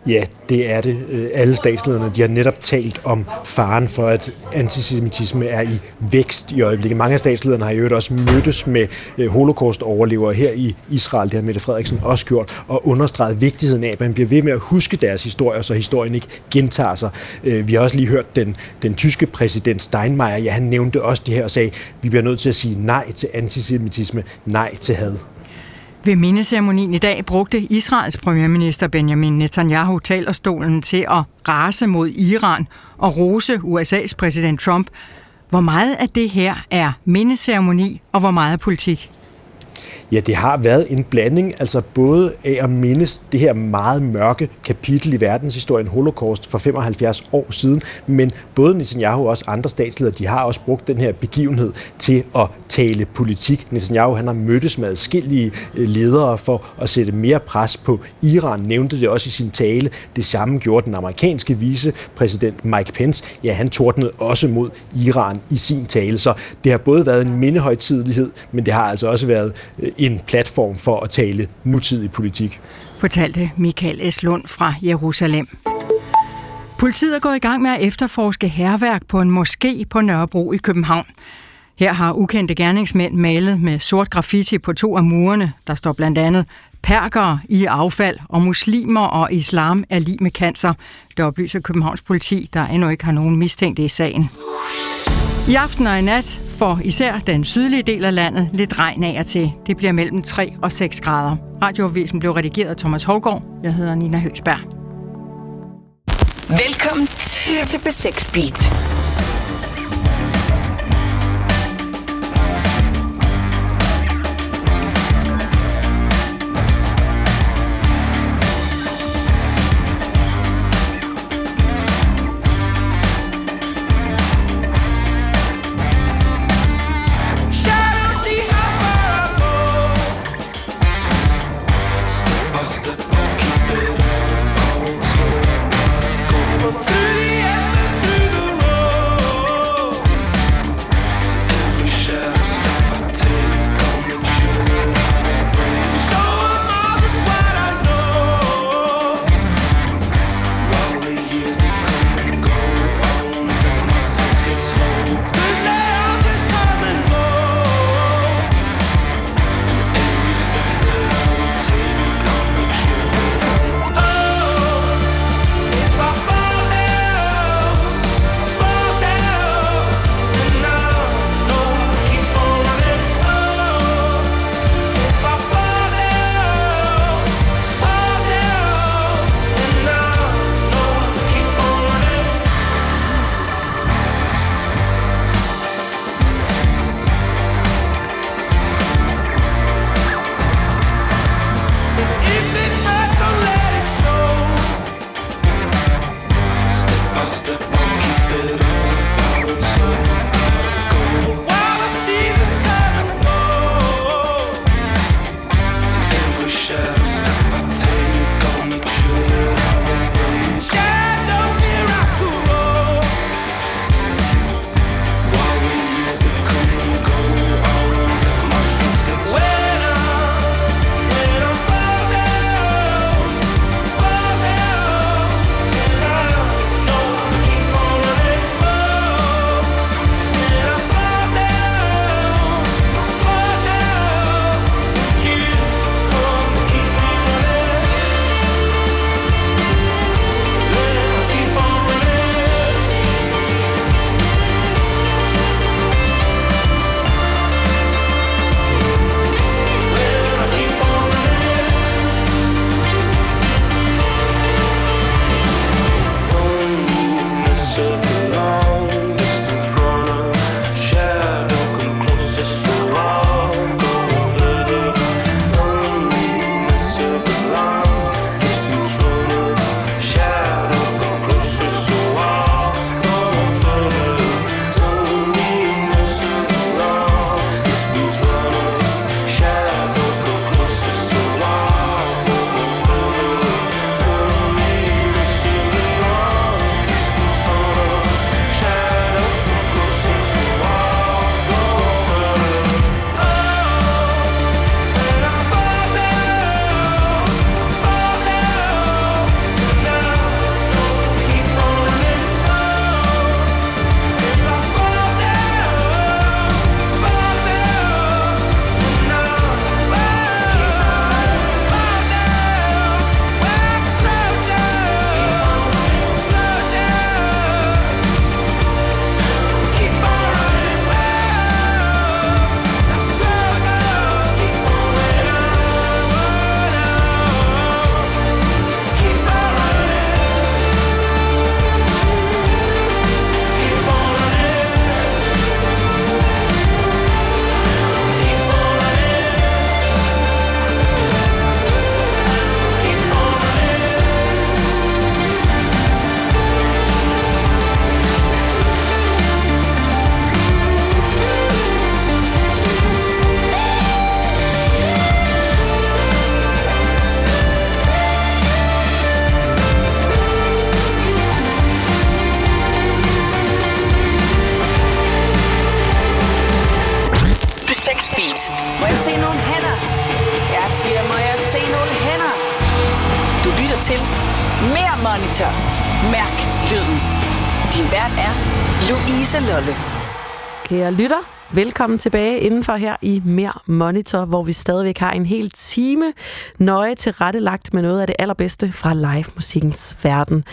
Ja, det er det. Øh, alle statslederne de har netop talt om faren for, at antisemitisme er i vækst i øjeblikket. Mange af statslederne har i øvrigt også mødtes med øh, holocaust-overlevere her i Israel. Det har Mette Frederiksen også gjort, og understreget vigtigheden af, at man bliver ved med at huske deres historier, så historien ikke gentager sig. Øh, vi har også lige hørt den, den tyske præsident Steinmeier, ja, han nævnte også det her og sagde, vi bliver nødt til at sige nej til antisemitisme, nej til had. Ved mindeceremonien i dag brugte Israels premierminister Benjamin Netanyahu talerstolen til at rase mod Iran og rose USA's præsident Trump. Hvor meget af det her er mindeceremoni, og hvor meget er politik? Ja, det har været en blanding, altså både af at mindes det her meget mørke kapitel i verdenshistorien, Holocaust, for 75 år siden, men både Netanyahu og også andre statsledere, de har også brugt den her begivenhed til at tale politik. Netanyahu han har mødtes med adskillige øh, ledere for at sætte mere pres på Iran, nævnte det også i sin tale. Det samme gjorde den amerikanske vicepræsident Mike Pence. Ja, han tordnede også mod Iran i sin tale, så det har både været en mindehøjtidelighed, men det har altså også været en platform for at tale nutidig politik. Fortalte Michael S. Lund fra Jerusalem. Politiet er gået i gang med at efterforske herværk på en moské på Nørrebro i København. Her har ukendte gerningsmænd malet med sort graffiti på to af murene. Der står blandt andet perkere i affald, og muslimer og islam er lige med cancer. Det oplyser Københavns politi, der endnu ikke har nogen mistænkte i sagen. I aften og i nat for især den sydlige del af landet lidt regn af og til. Det bliver mellem 3 og 6 grader. Radioavisen blev redigeret af Thomas Hovgaard. Jeg hedder Nina Høgsberg. Velkommen til, til B6 Beat. Velkommen tilbage indenfor her i Mere Monitor, hvor vi stadigvæk har en hel time nøje tilrettelagt med noget af det allerbedste fra live-musikkens verden.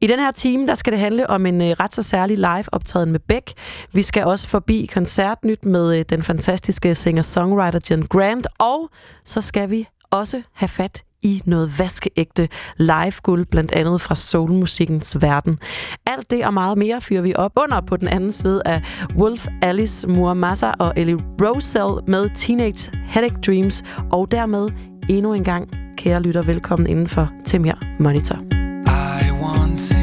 I den her time, der skal det handle om en øh, ret så særlig live-optræden med Beck. Vi skal også forbi koncertnyt med øh, den fantastiske singer-songwriter Jen Grant, og så skal vi også have fat i noget vaskeægte live-guld, blandt andet fra soulmusikkens verden. Alt det og meget mere fyrer vi op under på den anden side af Wolf, Alice, Muamasa og Ellie Rosell med Teenage Headache Dreams, og dermed endnu en gang, kære lytter, velkommen indenfor til mere Monitor. I want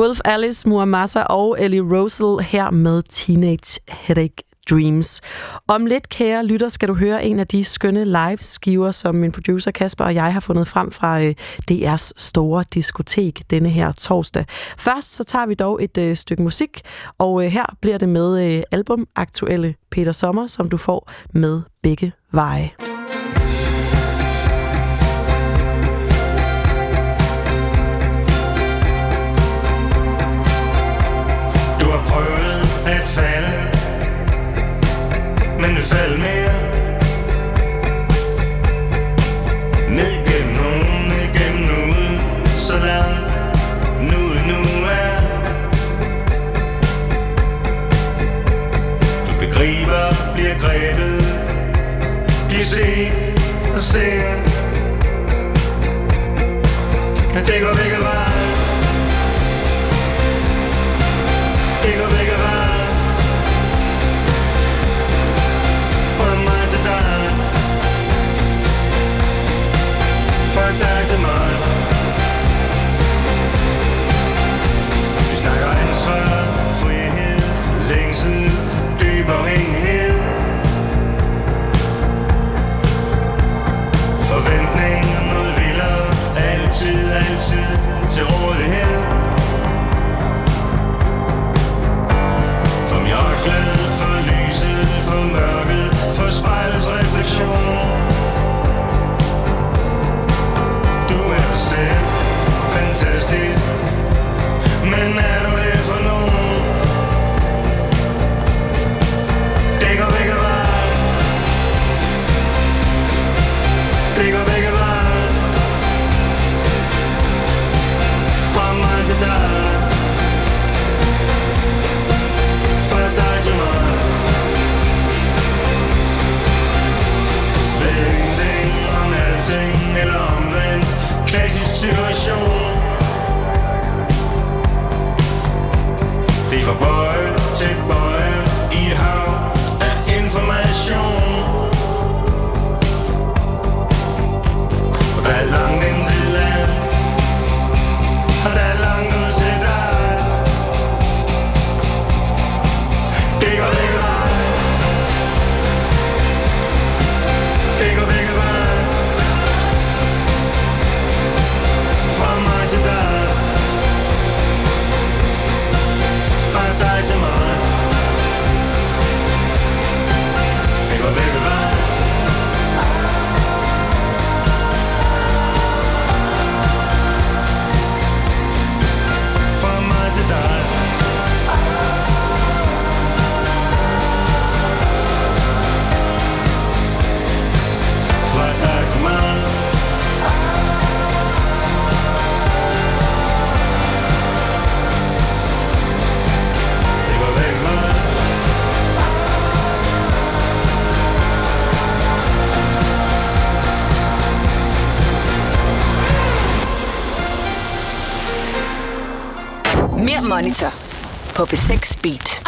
Wolf Alice, Muamasa og Ellie Rosel her med Teenage Headache Dreams. Om lidt, kære lytter, skal du høre en af de skønne live-skiver, som min producer Kasper og jeg har fundet frem fra øh, DR's store diskotek denne her torsdag. Først så tager vi dog et øh, stykke musik, og øh, her bliver det med øh, album-aktuelle Peter Sommer, som du får med begge veje. Men du selv mere. Ned gennem nogen, ned gennem noget. Så langt nu nu er. Du begriber, bliver grebet. Bliver set og ser. Jeg dækker går Altid, til rådighed. For mørklet, for lyset, for mørket For spejlets refleksion. Klassisk situation på B6 Beat.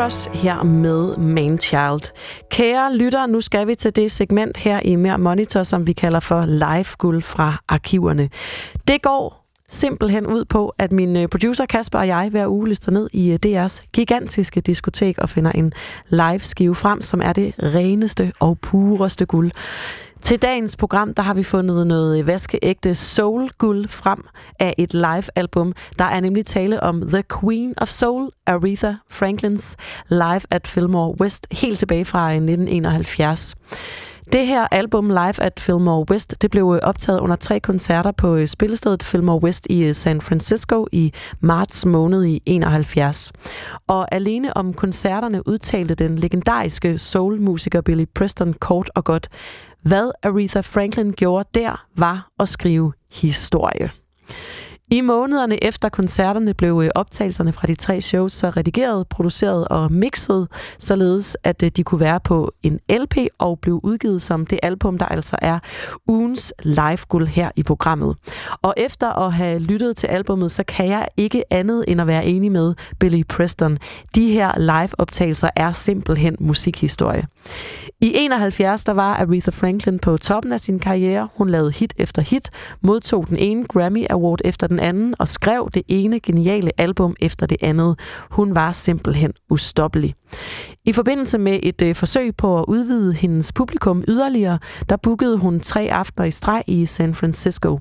Cross her med Manchild. Kære lytter, nu skal vi til det segment her i Mere Monitor, som vi kalder for live guld fra arkiverne. Det går simpelthen ud på, at min øh, producer Kasper og jeg hver uge lister ned i øh, DR's gigantiske diskotek og finder en live skive frem, som er det reneste og pureste guld. Til dagens program, der har vi fundet noget vaskeægte soul-guld frem af et live-album. Der er nemlig tale om The Queen of Soul, Aretha Franklins live at Fillmore West, helt tilbage fra øh, 1971. Det her album live at Fillmore West, det blev øh, optaget under tre koncerter på øh, spillestedet Fillmore West i øh, San Francisco i marts måned i 71. Og alene om koncerterne udtalte den legendariske soulmusiker Billy Preston kort og godt, hvad Aretha Franklin gjorde der, var at skrive historie. I månederne efter koncerterne blev øh, optagelserne fra de tre shows så redigeret, produceret og mixet, således at øh, de kunne være på en LP og blev udgivet som det album, der altså er ugens live-guld her i programmet. Og efter at have lyttet til albummet, så kan jeg ikke andet end at være enig med Billy Preston. De her live-optagelser er simpelthen musikhistorie. I 71 der var Aretha Franklin på toppen af sin karriere. Hun lavede hit efter hit, modtog den ene Grammy Award efter den anden og skrev det ene geniale album efter det andet. Hun var simpelthen ustoppelig. I forbindelse med et øh, forsøg på at udvide hendes publikum yderligere, der bookede hun tre aftener i streg i San Francisco.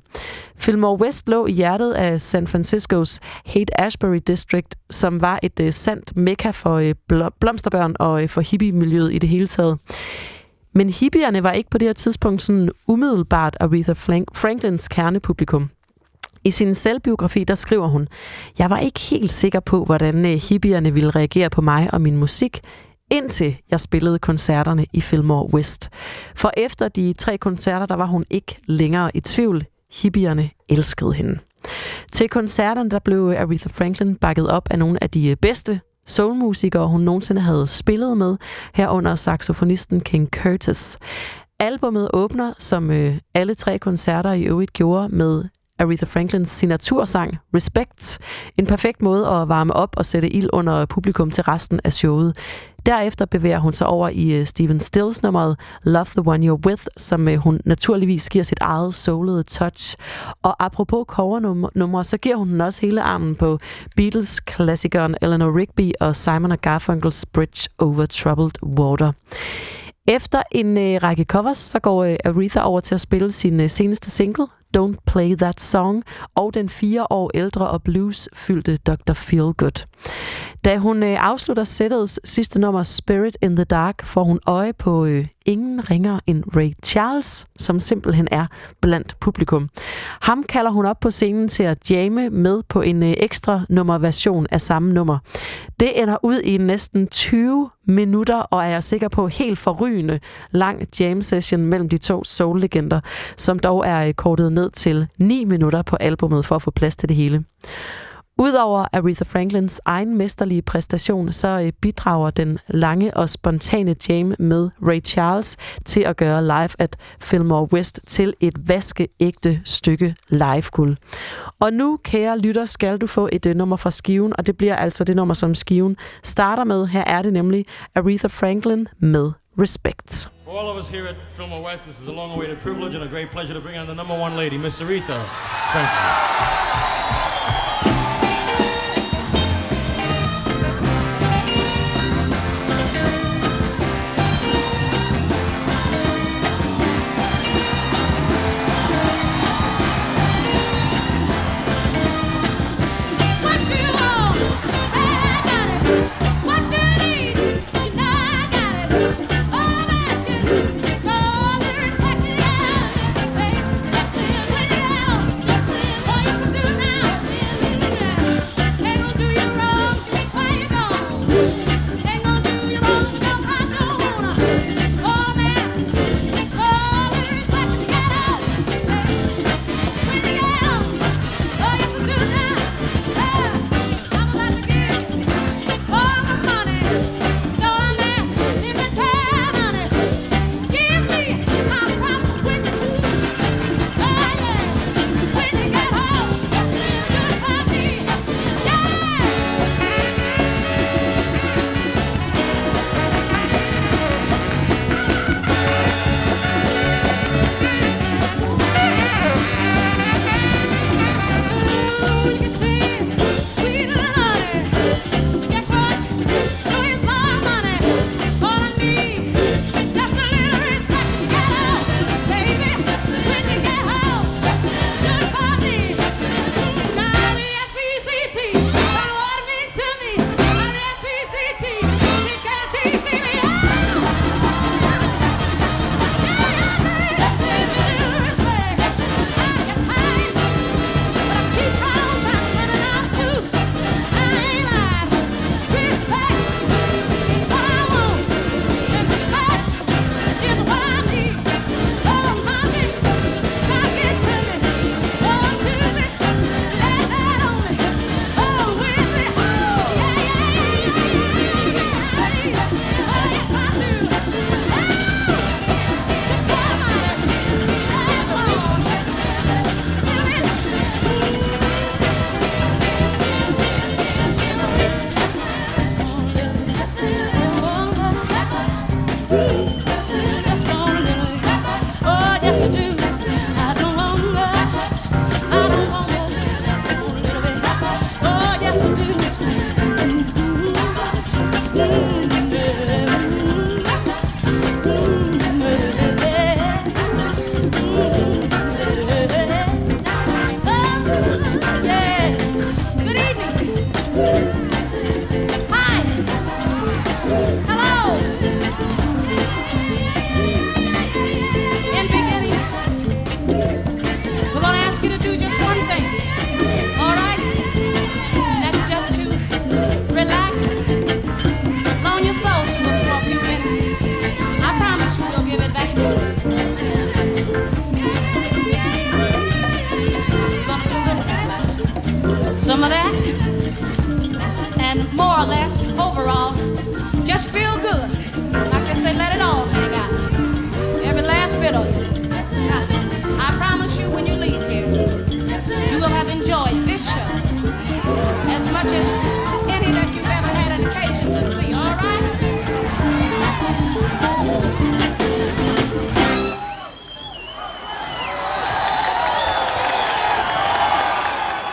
Fillmore West lå i hjertet af San Franciscos Haight-Ashbury District, som var et øh, sandt mekka for øh, bl- blomsterbørn og øh, for hippie-miljøet i det hele taget. Men hippierne var ikke på det her tidspunkt sådan umiddelbart Aretha Franklins kernepublikum. I sin selvbiografi, der skriver hun, Jeg var ikke helt sikker på, hvordan øh, hippierne ville reagere på mig og min musik, indtil jeg spillede koncerterne i Fillmore West. For efter de tre koncerter, der var hun ikke længere i tvivl. Hippierne elskede hende. Til koncerterne, der blev Aretha Franklin bakket op af nogle af de øh, bedste soulmusikere, hun nogensinde havde spillet med, herunder saxofonisten King Curtis. Albummet åbner, som øh, alle tre koncerter i øvrigt gjorde, med Aretha Franklins signatursang Respect. En perfekt måde at varme op og sætte ild under publikum til resten af showet. Derefter bevæger hun sig over i øh, Steven Stills nummeret Love the One You're With, som øh, hun naturligvis giver sit eget solede touch. Og apropos covernumre, så giver hun også hele armen på Beatles-klassikeren Eleanor Rigby og Simon Garfunkel's Bridge Over Troubled Water. Efter en øh, række covers, så går øh, Aretha over til at spille sin øh, seneste single, Don't Play That Song, og den fire år ældre og blues-fyldte Dr. Feelgood. Da hun øh, afslutter sættets sidste nummer, Spirit in the Dark, får hun øje på øh, ingen ringer end Ray Charles, som simpelthen er blandt publikum. Ham kalder hun op på scenen til at jamme med på en øh, ekstra nummerversion af samme nummer. Det ender ud i næsten 20 minutter, og er jeg sikker på helt forrygende lang jam session mellem de to soul-legender, som dog er øh, kortet ned til 9 minutter på albummet for at få plads til det hele. Udover Aretha Franklins egen mesterlige præstation, så øh, bidrager den lange og spontane jam med Ray Charles til at gøre Live at Fillmore West til et vaskeægte stykke live-guld. Og nu, kære lytter, skal du få et øh, nummer fra skiven, og det bliver altså det nummer, som skiven starter med. Her er det nemlig Aretha Franklin med Respect. For all of us here at Fillmore West, this is a long-awaited privilege and a great pleasure to bring on the number one lady, Miss Aretha. Thank you.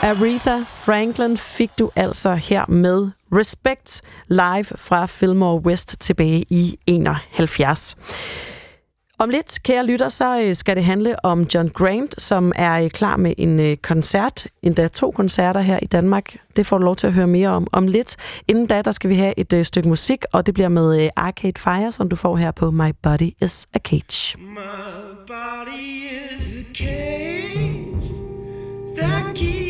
Aretha Franklin fik du altså her med Respect live fra Fillmore West tilbage i 71. Om lidt, kære lytter, så øh, skal det handle om John Grant, som er øh, klar med en øh, koncert, endda to koncerter her i Danmark. Det får du lov til at høre mere om om lidt. Inden da, der skal vi have et stykke musik, og det bliver med Arcade Fire, som du får her på My Body is a Cage. My body is a cage that keeps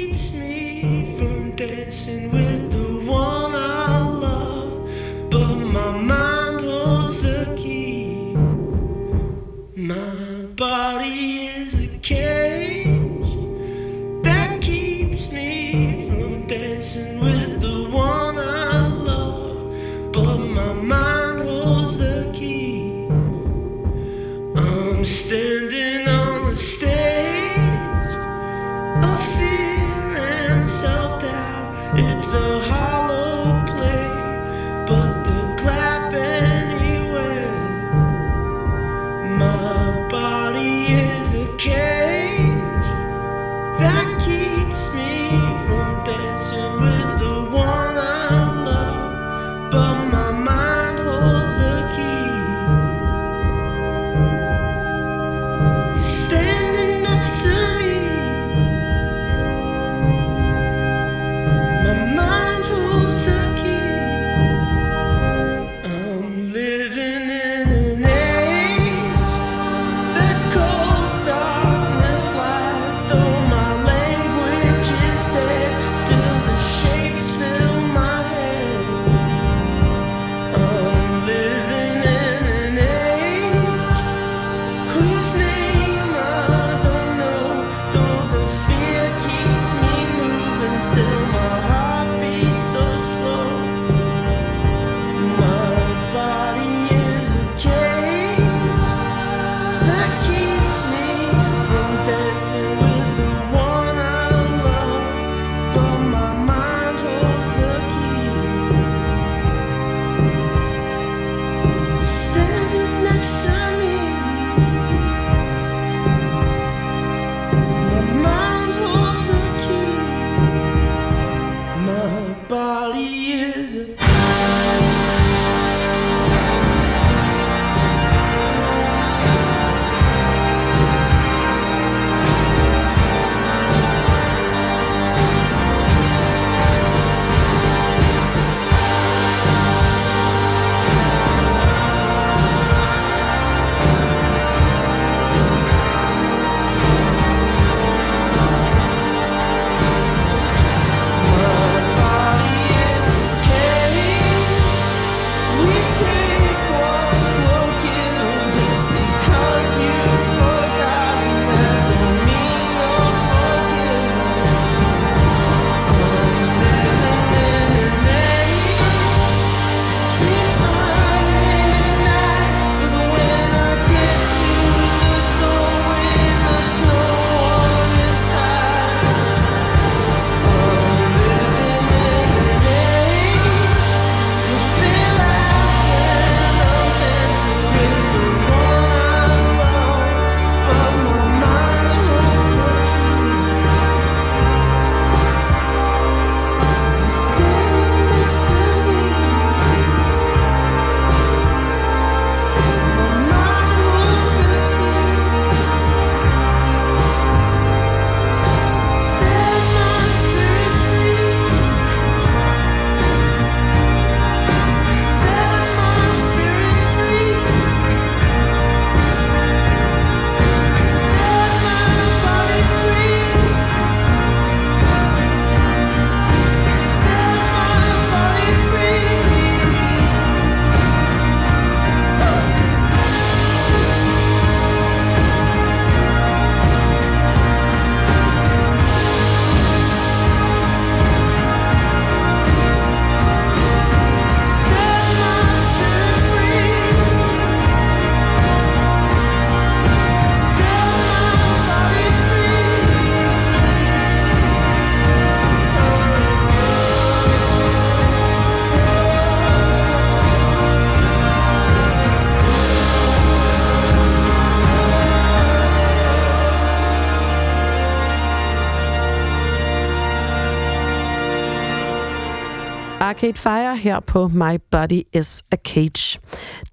Arcade Fire her på My Body is a Cage.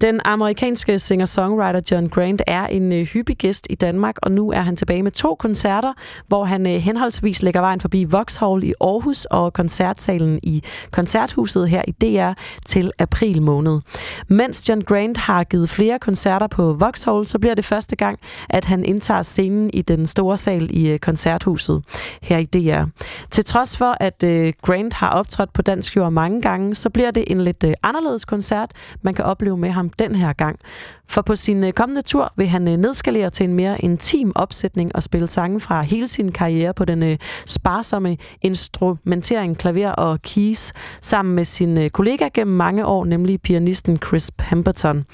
Den amerikanske singer-songwriter John Grant er en øh, hyppig gæst i Danmark, og nu er han tilbage med to koncerter, hvor han øh, henholdsvis lægger vejen forbi Vauxhall i Aarhus og koncertsalen i Koncerthuset her i DR til april måned. Mens John Grant har givet flere koncerter på Vauxhall, så bliver det første gang, at han indtager scenen i den store sal i øh, Koncerthuset her i DR. Til trods for, at øh, Grant har optrådt på dansk jord mange gange, så bliver det en lidt øh, anderledes koncert, man kan opleve med ham den her gang. For på sin øh, kommende tur vil han øh, nedskalere til en mere intim opsætning og spille sange fra hele sin karriere på den øh, sparsomme instrumentering, klaver og keys, sammen med sin kollega gennem mange år, nemlig pianisten Chris Pemberton.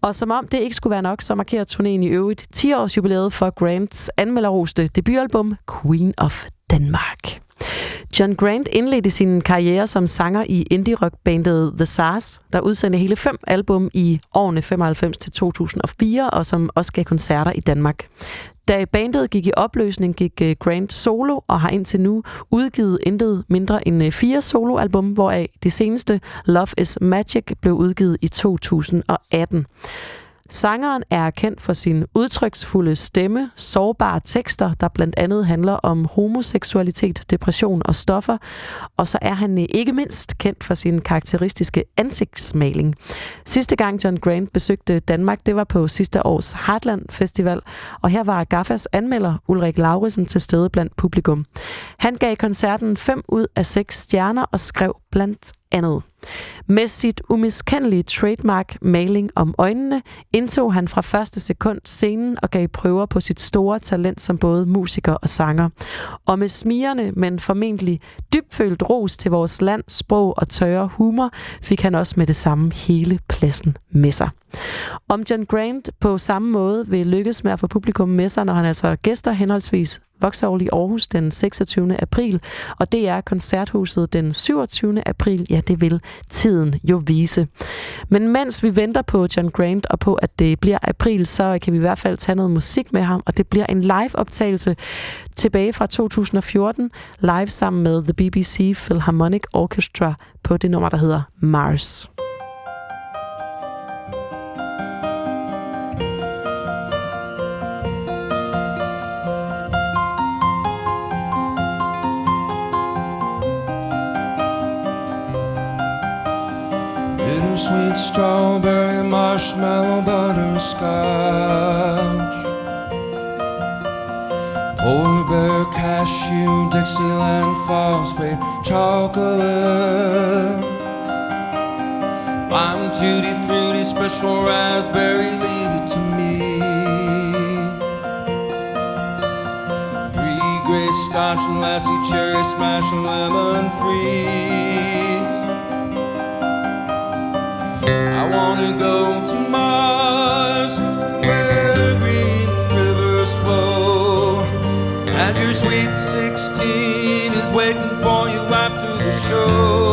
Og som om det ikke skulle være nok, så markerer turnéen i øvrigt 10-års jubilæet for Grants anmelderoste debutalbum Queen of Denmark. John Grant indledte sin karriere som sanger i indie-rockbandet The Sars, der udsendte hele fem album i årene 95 til 2004, og som også gav koncerter i Danmark. Da bandet gik i opløsning, gik øh, Grant solo og har indtil nu udgivet intet mindre end øh, fire soloalbum, hvoraf det seneste Love is Magic blev udgivet i 2018. Sangeren er kendt for sin udtryksfulde stemme, sårbare tekster, der blandt andet handler om homoseksualitet, depression og stoffer. Og så er han øh, ikke mindst kendt for sin karakteristiske ansigtsmaling. Sidste gang John Grant besøgte Danmark, det var på sidste års Heartland Festival, og her var Gaffas anmelder Ulrik Lauritsen til stede blandt publikum. Han gav koncerten 5 ud af 6 stjerner og skrev blandt andet. Med sit umiskendelige trademark maling om øjnene, indtog han fra første sekund scenen og gav prøver på sit store talent som både musiker og sanger. Og med smigerne, men formentlig dybfølt ros til vores land, sprog og tørre humor, fik han også med det samme hele pladsen med sig. Om John Grant på samme måde vil lykkes med at få publikum med sig, når han altså gæster henholdsvis Vauxhall i Aarhus den 26. april, og det er Koncerthuset den 27. april. Ja, det vil tiden jo vise. Men mens vi venter på John Grant og på, at det bliver april, så kan vi i hvert fald tage noget musik med ham, og det bliver en live-optagelse tilbage fra 2014, live sammen med The BBC Philharmonic Orchestra på det nummer, der hedder Mars. Bittersweet strawberry marshmallow butterscotch. Polar bear cashew Dixieland phosphate chocolate. Lime tutti fruity special raspberry leave it to me. Three gray scotch and lassie cherry smash and lemon freeze I wanna go to Mars where green rivers flow and your sweet 16 is waiting for you after the show.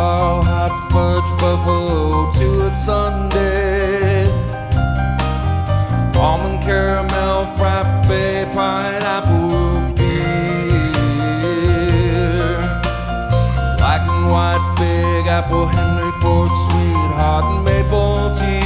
Football, hot fudge, buffalo, tulip Sunday. Almond caramel, frappe, pineapple beer. Black and white, big apple, Henry Ford, sweetheart, and maple tears.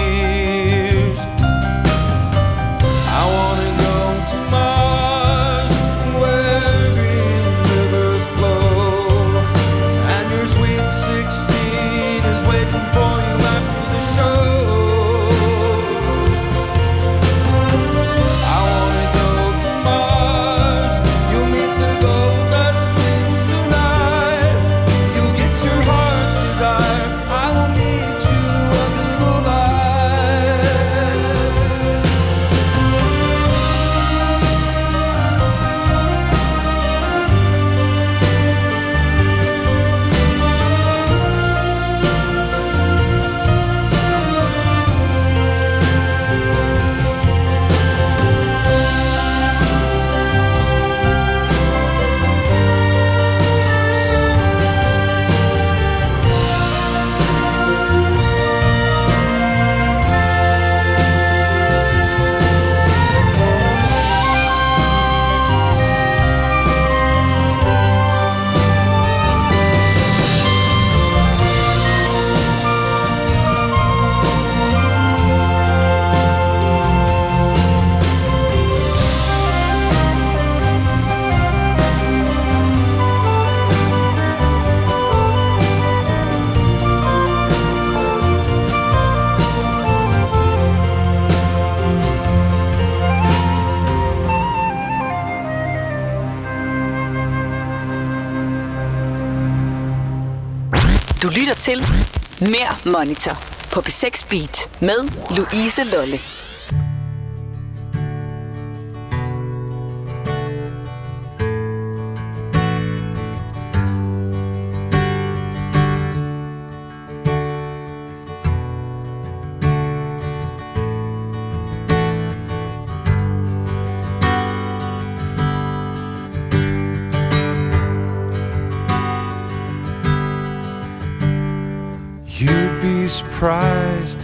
Monitor på P6 Beat med Louise Lolle.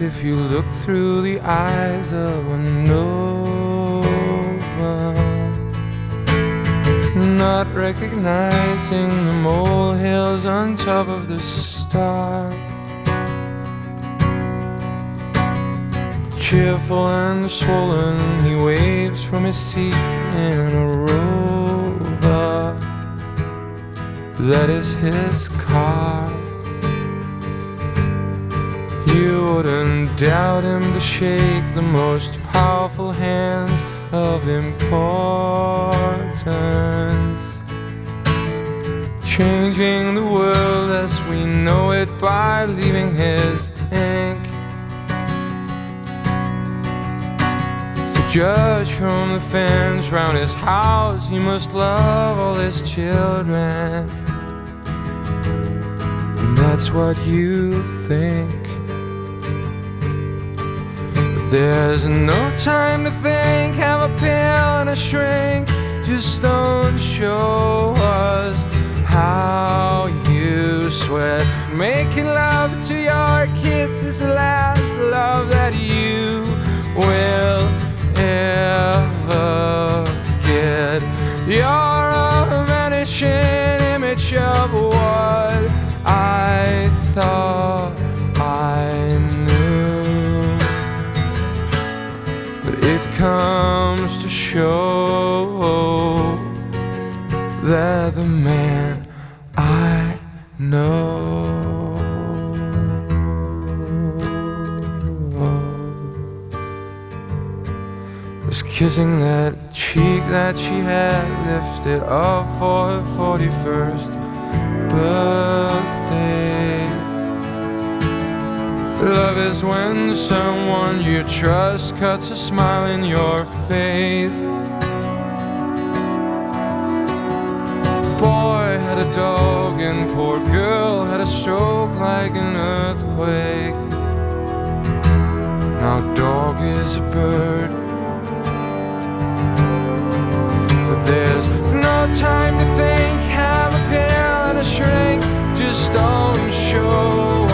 If you look through the eyes of a Nova, not recognizing the molehills on top of the star. Cheerful and swollen, he waves from his seat in a rover. That is his You wouldn't doubt him to shake the most powerful hands of importance. Changing the world as we know it by leaving his ink. To judge from the fence round his house, he must love all his children. And that's what you think. There's no time to think, have a pill and a shrink. Just don't show us how you sweat. Making love to your kids is the last love that you will ever get. You're a vanishing image of what I thought comes to show that the man I know was kissing that cheek that she had lifted up for her 41st birthday. Love is when someone you trust cuts a smile in your face. Boy had a dog and poor girl had a stroke like an earthquake. Now dog is a bird. But there's no time to think, have a pill and a shrink. Just don't show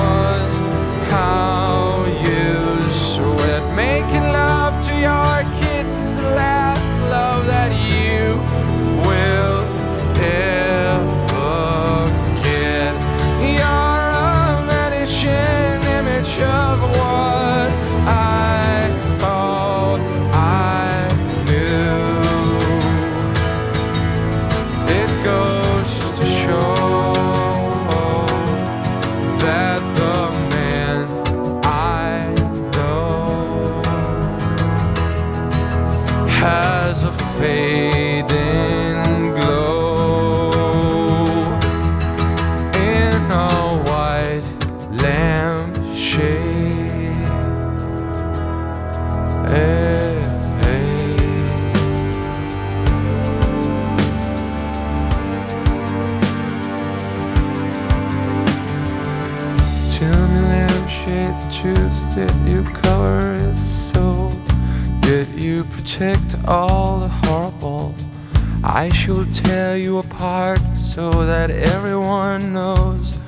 that everyone knows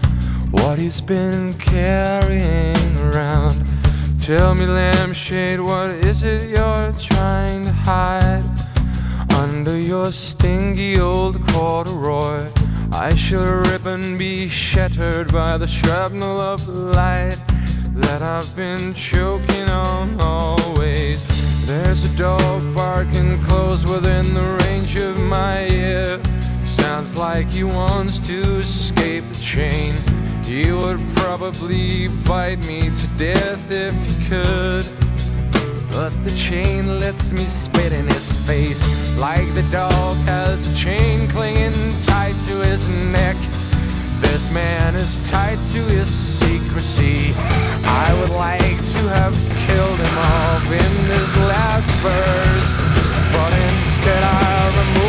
what he's been carrying around. Tell me, lampshade, what is it you're trying to hide under your stingy old corduroy? I should rip and be shattered by the shrapnel of light that I've been choking on always. There's a dog barking close within the range of my ear. Sounds like he wants to escape the chain. He would probably bite me to death if he could. But the chain lets me spit in his face Like the dog has a chain clinging tight to his neck This man is tied to his secrecy. I would like to have killed him off in this last verse, but instead I'll remove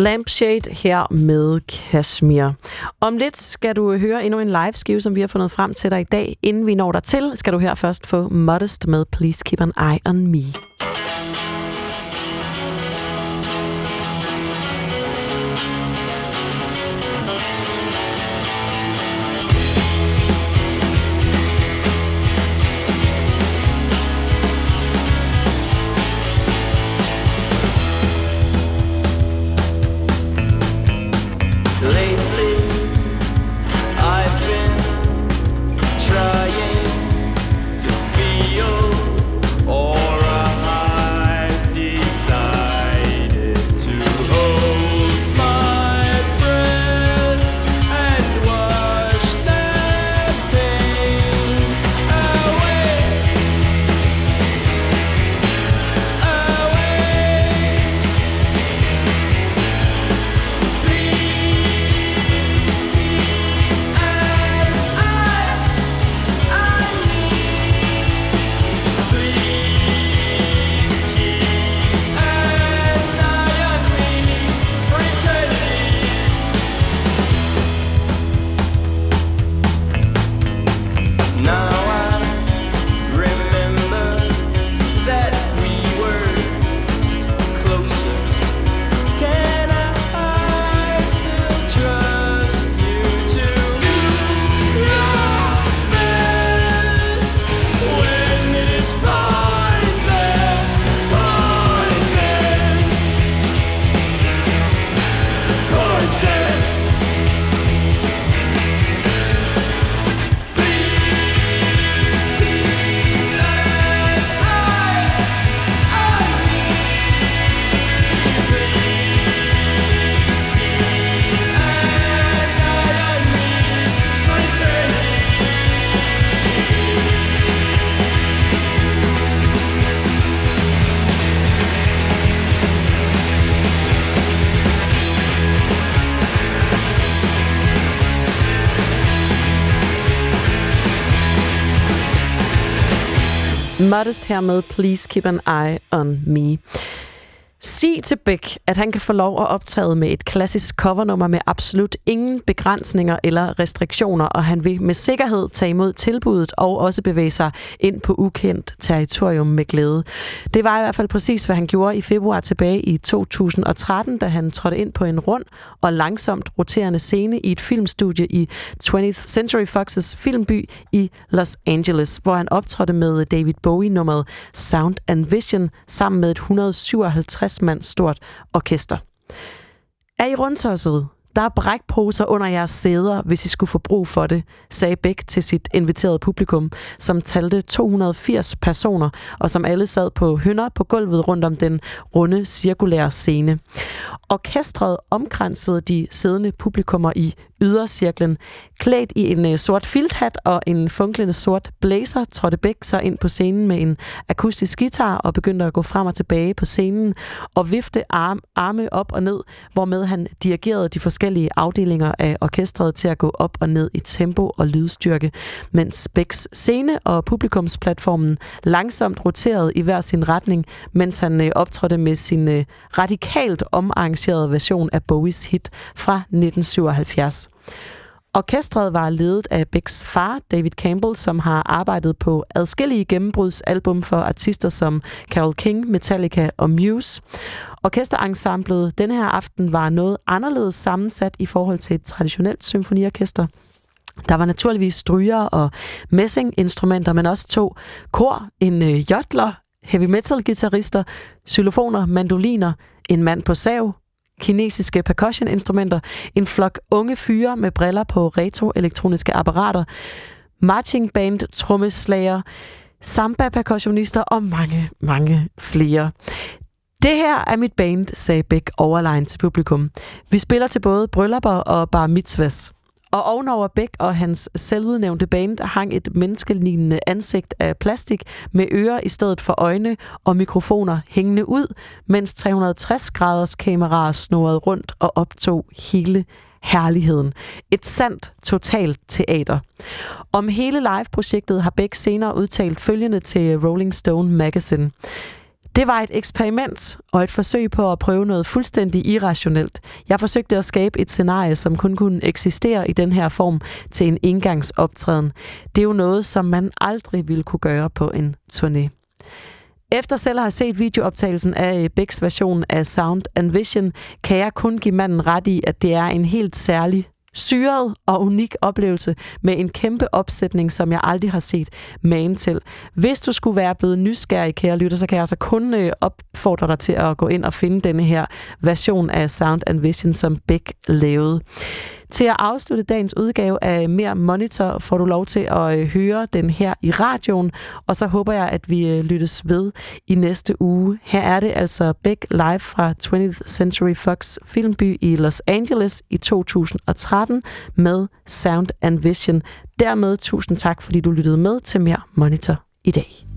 Lampshade her med Kashmir. Om lidt skal du høre endnu en live skive, som vi har fundet frem til dig i dag. Inden vi når der til, skal du her først få Modest med Please Keep an Eye on Me. Modest her med Please Keep an Eye on Me. Sig til Beck, at han kan få lov at optræde med et klassisk covernummer med absolut ingen begrænsninger eller restriktioner, og han vil med sikkerhed tage imod tilbuddet og også bevæge sig ind på ukendt territorium med glæde. Det var i hvert fald præcis, hvad han gjorde i februar tilbage i 2013, da han trådte ind på en rund og langsomt roterende scene i et filmstudie i 20th Century Fox's filmby i Los Angeles, hvor han optrådte med David Bowie-nummeret Sound and Vision sammen med et 157 mands stort orkester. Er I rundtosset? Der er brækposer under jeres sæder, hvis I skulle få brug for det, sagde Bæk til sit inviterede publikum, som talte 280 personer, og som alle sad på hønder på gulvet rundt om den runde, cirkulære scene. Orkestret omkransede de siddende publikummer i ydercirklen. Klædt i en øh, sort filthat og en funklende sort blazer, trådte Beck sig ind på scenen med en akustisk guitar og begyndte at gå frem og tilbage på scenen og vifte arm, arme op og ned, hvormed han dirigerede de forskellige afdelinger af orkestret til at gå op og ned i tempo og lydstyrke, mens Becks scene og publikumsplatformen langsomt roterede i hver sin retning, mens han øh, optrådte med sin øh, radikalt omarrangerede version af Bowies hit fra 1977. Orkestret var ledet af Becks far, David Campbell, som har arbejdet på adskillige gennembrudsalbum for artister som Carole King, Metallica og Muse. Orkesterensemblet denne her aften var noget anderledes sammensat i forhold til et traditionelt symfoniorkester. Der var naturligvis stryger og messinginstrumenter, men også to kor, en øh, jodler, heavy metal guitarister, xylofoner, mandoliner, en mand på sav, kinesiske percussion-instrumenter, en flok unge fyre med briller på retroelektroniske apparater, marching band, trommeslager, samba-percussionister og mange, mange flere. Det her er mit band, sagde Beck overline til publikum. Vi spiller til både bryllupper og bar mitzvahs. Og ovenover Beck og hans selvudnævnte band hang et menneskelignende ansigt af plastik med ører i stedet for øjne og mikrofoner hængende ud, mens 360 graders kameraer snurrede rundt og optog hele herligheden. Et sandt, totalt teater. Om hele live-projektet har Beck senere udtalt følgende til Rolling Stone Magazine. Det var et eksperiment og et forsøg på at prøve noget fuldstændig irrationelt. Jeg forsøgte at skabe et scenarie, som kun kunne eksistere i den her form til en indgangsoptræden. Det er jo noget, som man aldrig ville kunne gøre på en turné. Efter selv at have set videooptagelsen af øh, Becks version af Sound and Vision, kan jeg kun give manden ret i, at det er en helt særlig syret og unik oplevelse med en kæmpe opsætning, som jeg aldrig har set magen til. Hvis du skulle være blevet nysgerrig, kære lytter, så kan jeg altså kun øh, opfordre dig til at gå ind og finde denne her version af Sound and Vision, som Beck lavede. Til at afslutte dagens udgave af Mere Monitor får du lov til at øh, høre den her i radioen, og så håber jeg, at vi øh, lyttes ved i næste uge. Her er det altså Beck live fra 20th Century Fox Filmby i Los Angeles i 2013 med Sound and Vision. Dermed tusind tak, fordi du lyttede med til Mere Monitor i dag.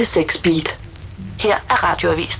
P6 Beat. Her er Radioavisen.